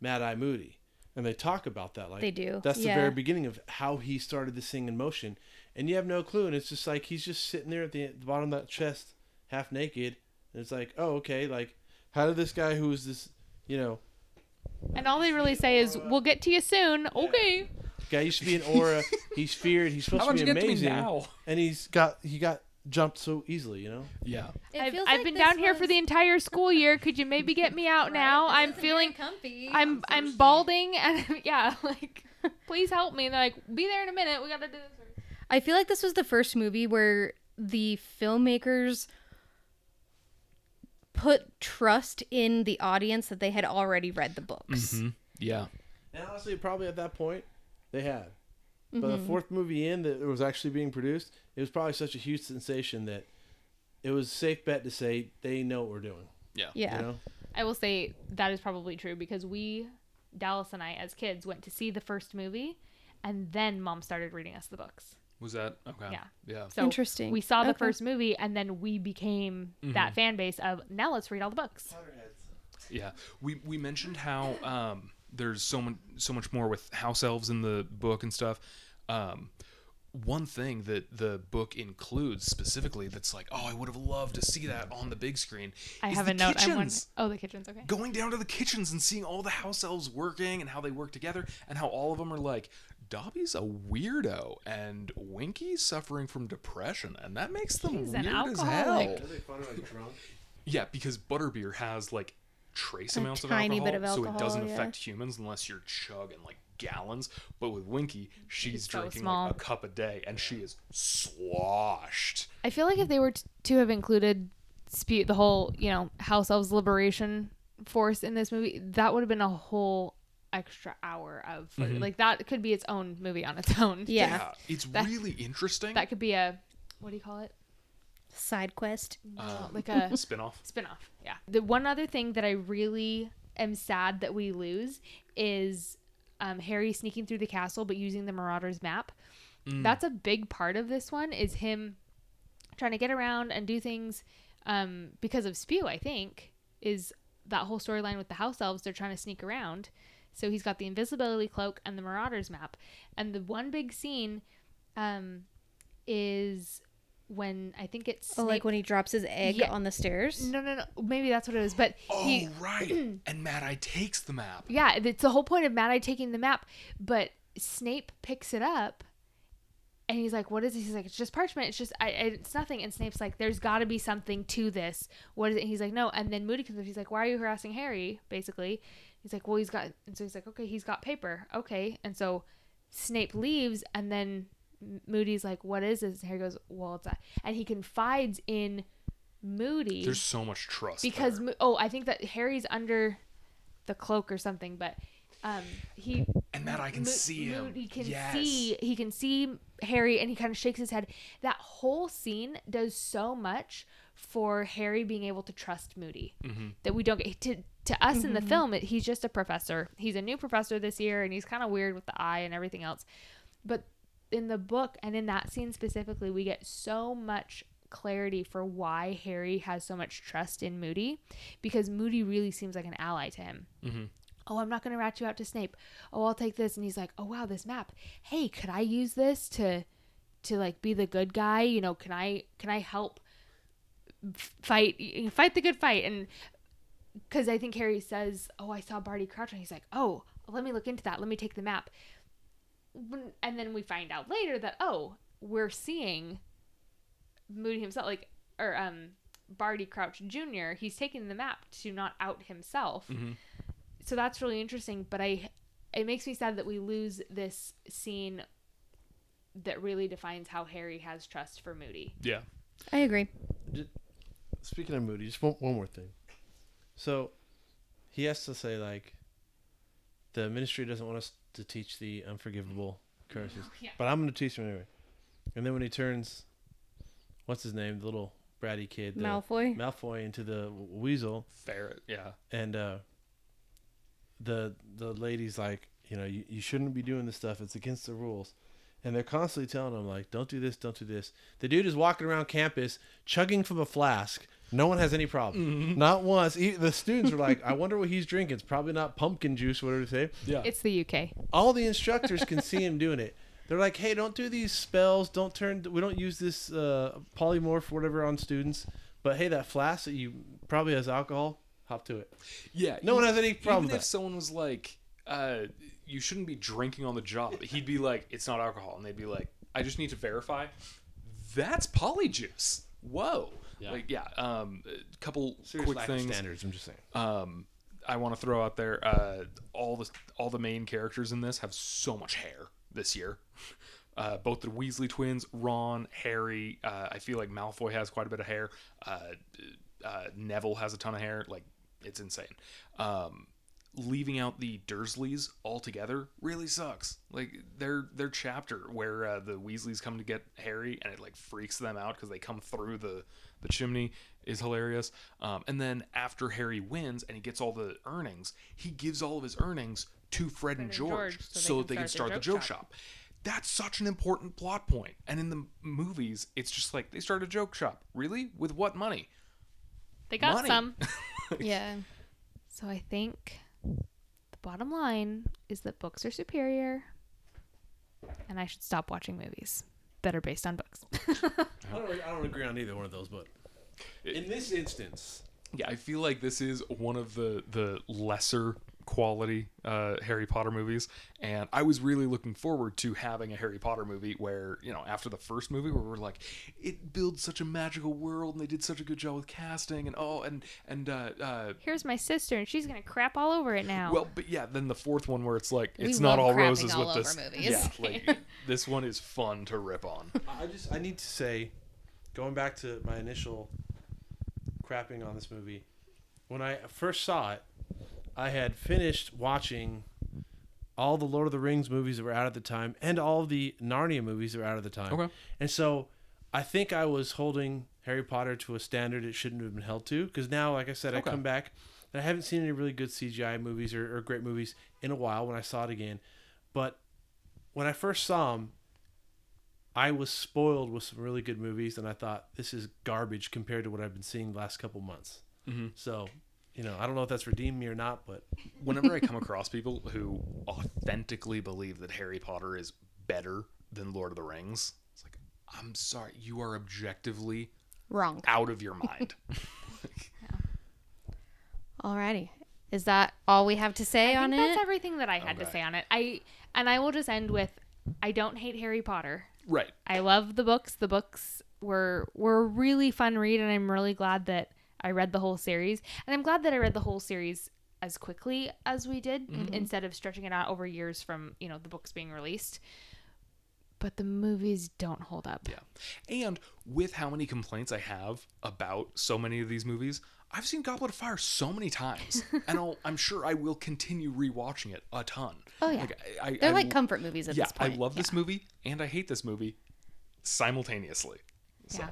Mad Eye Moody. And they talk about that like They do, That's the yeah. very beginning of how he started this thing in motion. And you have no clue and it's just like he's just sitting there at the, the bottom of that chest half naked and it's like, "Oh, okay, like how did this guy who is this, you know, And all they really say is, "We'll get to you soon." Okay. guy used to be an Auror, he's feared, he's supposed How to about be you get to me amazing." now? And he's got he got jumped so easily, you know? Yeah. I've, I've been down here for the entire school year. Could you maybe get me out now? I'm feeling comfy. I'm I'm balding and yeah, like please help me. And they're like, be there in a minute. We gotta do this. first." I feel like this was the first movie where the filmmakers put trust in the audience that they had already read the books. Mm-hmm. Yeah. And honestly, probably at that point, they had. But Mm-hmm. the fourth movie in that was actually being produced, it was probably such a huge sensation that it was a safe bet to say they know what we're doing. Yeah. Yeah. You know? I will say that is probably true because we, Dallas and I, as kids, went to see the first movie, and then Mom started reading us the books. Was that okay? Yeah. Yeah. So Interesting. We saw the Okay. first movie, and then we became that fan base of now let's read all the books. Yeah, we we mentioned how um, there's so much so much more with house elves in the book and stuff. Um, one thing that the book includes specifically that's like, oh, I would have loved to see that on the big screen. I is have the a note. I want. kitchens. Oh, the kitchens. Okay. Going down to the kitchens and seeing all the house elves working and how they work together and how all of them are like, Dobby's a weirdo and Winky's suffering from depression and that makes them He's an weird as hell. alcoholic. Yeah, because butterbeer has like trace A amounts of tiny alcohol, bit of so it doesn't yeah. affect humans unless you're chugging like gallons. But with Winky, she's so drinking small. like a cup a day, and she is sloshed. I feel like if they were t- to have included spe- the whole, you know, House Elves Liberation Force in this movie, that would have been a whole extra hour of footage. Like that could be its own movie on its own. Yeah. it's That- really interesting. That could be a what do you call it? Side quest. Um, Like a spin-off. spin-off. Yeah. The one other thing that I really am sad that we lose is um, Harry sneaking through the castle but using the Marauders map. Mm. That's a big part of this one is him trying to get around and do things um, because of Spew, I think, is that whole storyline with the house elves. They're trying to sneak around. So he's got the invisibility cloak and the Marauders map. And the one big scene um, is when I think it's Oh, like when he drops his egg Yeah. on the stairs. no, no, no. Maybe that's what it is. But Oh, he, right. and Mad Eye takes the map. yeah, it's the whole point of Mad Eye taking the map. But Snape picks it up, and he's like, "What is this?" He's like, "It's just parchment. It's just, I, I, it's nothing." And Snape's like, "There's got to be something to this. What is it?" And he's like, "No." And then Moody comes up. He's like, "Why are you harassing Harry?" Basically, he's like, "Well, he's got." And so he's like, "Okay, he's got paper. Okay." And so Snape leaves, and then Moody's like, "What is this?" And Harry goes, "Well, it's that," and he confides in Moody There's so much trust because there. Oh, I think that Harry's under the cloak or something, but um, he and that I can Mo- see him. Moody can yes. see he can see Harry, and he kind of shakes his head. That whole scene does so much for Harry being able to trust Moody Mm-hmm. that we don't get to. To us in the film, it, he's just a professor. He's a new professor this year, and he's kind of weird with the eye and everything else. But in the book and in that scene specifically, we get so much clarity for why Harry has so much trust in Moody because Moody really seems like an ally to him. Mm-hmm. Oh, I'm not going to rat you out to Snape. Oh, I'll take this and he's like, "Oh, wow, this map. Hey, could I use this to to like be the good guy? You know, can I can I help fight fight the good fight?" And cuz I think Harry says, "Oh, I saw Barty Crouch." And he's like, "Oh, let me look into that. Let me take the map." And then we find out later that, "Oh, we're seeing Moody himself like or um Barty Crouch Jr. He's taking the map to not out himself. Mm-hmm. So that's really interesting, but I it makes me sad that we lose this scene that really defines how Harry has trust for Moody. Yeah. I agree. Speaking of Moody, just one, one more thing. So he has to say like the ministry doesn't want us to teach the unforgivable curses, Yeah. but I'm going to teach him anyway. And then when he turns, what's his name, the little bratty kid, the Malfoy. Malfoy into the weasel, Ferret. Yeah. and uh, the the lady's like, you know, you, you shouldn't be doing this stuff. It's against the rules. And they're constantly telling him like, don't do this, don't do this. The dude is walking around campus chugging from a flask. No one has any problem. Not once. E- the students are like, I wonder what he's drinking. It's probably not pumpkin juice, whatever they say. Yeah. It's the UK. All the instructors can see him doing it. They're like, hey, don't do these spells. Don't turn. We don't use this uh, polymorph, whatever, on students. But hey, that flask that you probably has alcohol. Hop to it. yeah. No one has any problem Even with if that. someone was like, uh, "You shouldn't be drinking on the job," he'd be like, "It's not alcohol," and they'd be like, "I just need to verify." That's polyjuice. Whoa. Yeah. Like yeah. Um, a couple Serious quick things. standards. I'm just saying. um, I want to throw out there uh, all the all the main characters in this have so much hair this year. Uh, both the Weasley twins, Ron, Harry. Uh, I feel like Malfoy has quite a bit of hair. Uh, uh, Neville has a ton of hair. Like it's insane. Um, leaving out the Dursleys altogether really sucks. Like their their chapter where uh, the Weasleys come to get Harry and it like freaks them out because they come through the the chimney is hilarious. Um, and then after Harry wins and he gets all the earnings, he gives all of his earnings to Fred, and and George, George, so they so can they can start start the joke joke shop. shop. That's such an important plot point. And in the movies, it's just like they start a joke shop. Really? With what money? They got Money. some. Yeah. So I think the bottom line is that books are superior and I should stop watching movies that are based on books. I don't, I don't agree on either one of those, but in this instance, Yeah, I feel like this is one of the the lesser quality uh, Harry Potter movies, and I was really looking forward to having a Harry Potter movie where you know after the first movie where we're like, it builds such a magical world and they did such a good job with casting and oh and and uh, uh, Here's my sister and she's going to crap all over it now. well, but yeah, then the fourth one where it's like We it's not all roses all with this. movies. Yeah, like this one is fun to rip on. I just I need to say, going back to my initial crapping on this movie, when I first saw it, I had finished watching all the Lord of the Rings movies that were out at the time and all the Narnia movies that were out at the time. Okay. And so I think I was holding Harry Potter to a standard it shouldn't have been held to because now, like I said, Okay. I come back and I haven't seen any really good CGI movies or, or great movies in a while when I saw it again. But when I first saw them, I was spoiled with some really good movies, and I thought this is garbage compared to what I've been seeing the last couple months. Mm-hmm. So, you know, I don't know if that's redeemed me or not, but Whenever I come across people who authentically believe that Harry Potter is better than Lord of the Rings, it's like, I'm sorry, you are objectively Wrong. out of your mind. Alrighty. Is that all we have to say I on think that's everything that I had to say on it. I and I will just end with I don't hate Harry Potter. right. I love the books. The books were were a really fun read and I'm really glad that I read the whole series. And I'm glad that I read the whole series as quickly as we did mm-hmm. instead of stretching it out over years from, you know, the books being released. But the movies don't hold up. Yeah. And with how many complaints I have about so many of these movies, I've seen Goblet of Fire so many times, and I'll, I'm sure I will continue rewatching it a ton. Oh, yeah. Like, I, I, They're I like comfort movies at yeah, this point. I love this movie and I hate this movie simultaneously. So, Yeah.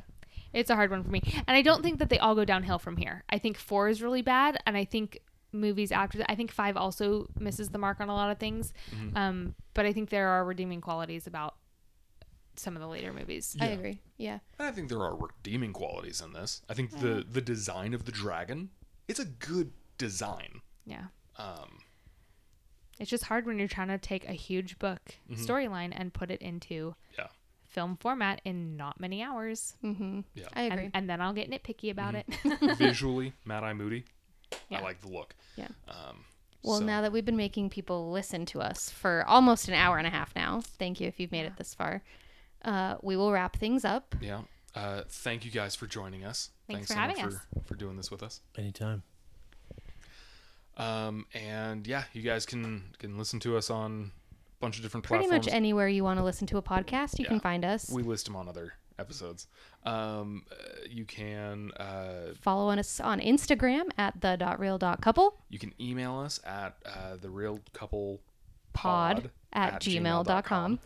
It's a hard one for me. And I don't think that they all go downhill from here. I think four is really bad. And I think movies after that, I think five also misses the mark on a lot of things. Mm-hmm. Um, but I think there are redeeming qualities about some of the later movies. I agree. Yeah. I think there are redeeming qualities in this. I think the the design of the dragon, it's a good design. Yeah. Um, It's just hard when you're trying to take a huge book storyline and put it into yeah. Film format in not many hours. Mm-hmm. Yeah. I agree. And, and then I'll get nitpicky about it. Visually, Mad Eye Moody. Yeah. I like the look. Yeah. Um, Well, so- now that we've been making people listen to us for almost an hour and a half now, thank you if you've made it this far. Uh, we will wrap things up. Yeah. Uh, thank you guys for joining us. Thanks so for having much us. For, for doing this with us. anytime. Um, and yeah, you guys can can listen to us on a bunch of different Pretty platforms. much anywhere you want to listen to a podcast, you can find us. we list them on other episodes. Um, uh, you can uh, Follow us on Instagram at the dot real dot couple you can email us at uh, the real couple pod at, gmail.com.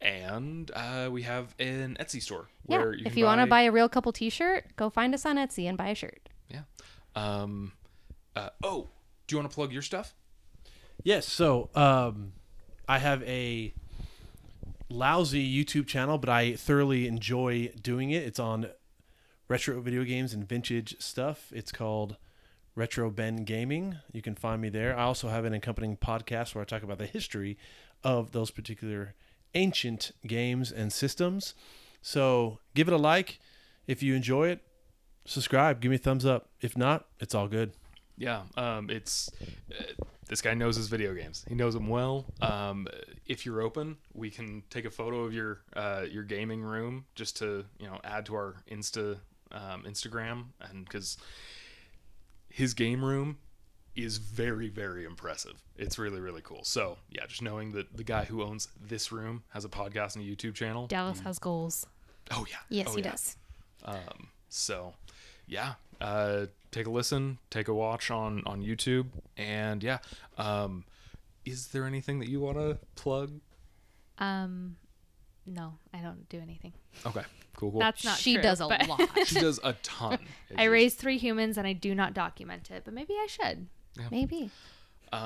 and uh, we have an Etsy store Yeah. where you if can you want to buy a real couple t shirt, go find us on Etsy and buy a shirt. yeah. Um, uh, oh, do you want to plug your stuff? Yes. So, um, I have a lousy YouTube channel, but I thoroughly enjoy doing it. It's on retro video games and vintage stuff. It's called Retro Ben Gaming. You can find me there. I also have an accompanying podcast where I talk about the history of those particular ancient games and systems. So, give it a like if you enjoy it. Subscribe, give me a thumbs up. If not, it's all good. Yeah, um, it's uh, this guy knows his video games. He knows them well. Um, if you're open, we can take a photo of your uh, your gaming room just to you know add to our Insta um, Instagram, and because his game room is very very impressive. It's really really cool. So yeah, just knowing that the guy who owns this room has a podcast and a YouTube channel. Dallas has goals. Oh yeah. Yes, Oh, he yeah. does. Um, so, yeah, uh, take a listen, take a watch on on YouTube, and yeah, um, is there anything that you want to plug? Um, no, I don't do anything. Okay, cool, cool. That's not she true, does a but- lot. she does a ton. It's I just- raised three humans and I do not document it, but maybe I should. Maybe.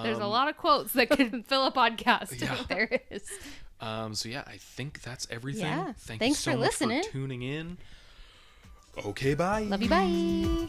There's a Um, lot of quotes that could fill a podcast. Yeah. There is. Um, so yeah, I think that's everything. Yeah. Thank Thanks you so for much listening. for tuning in. Okay, bye. Love you. Bye.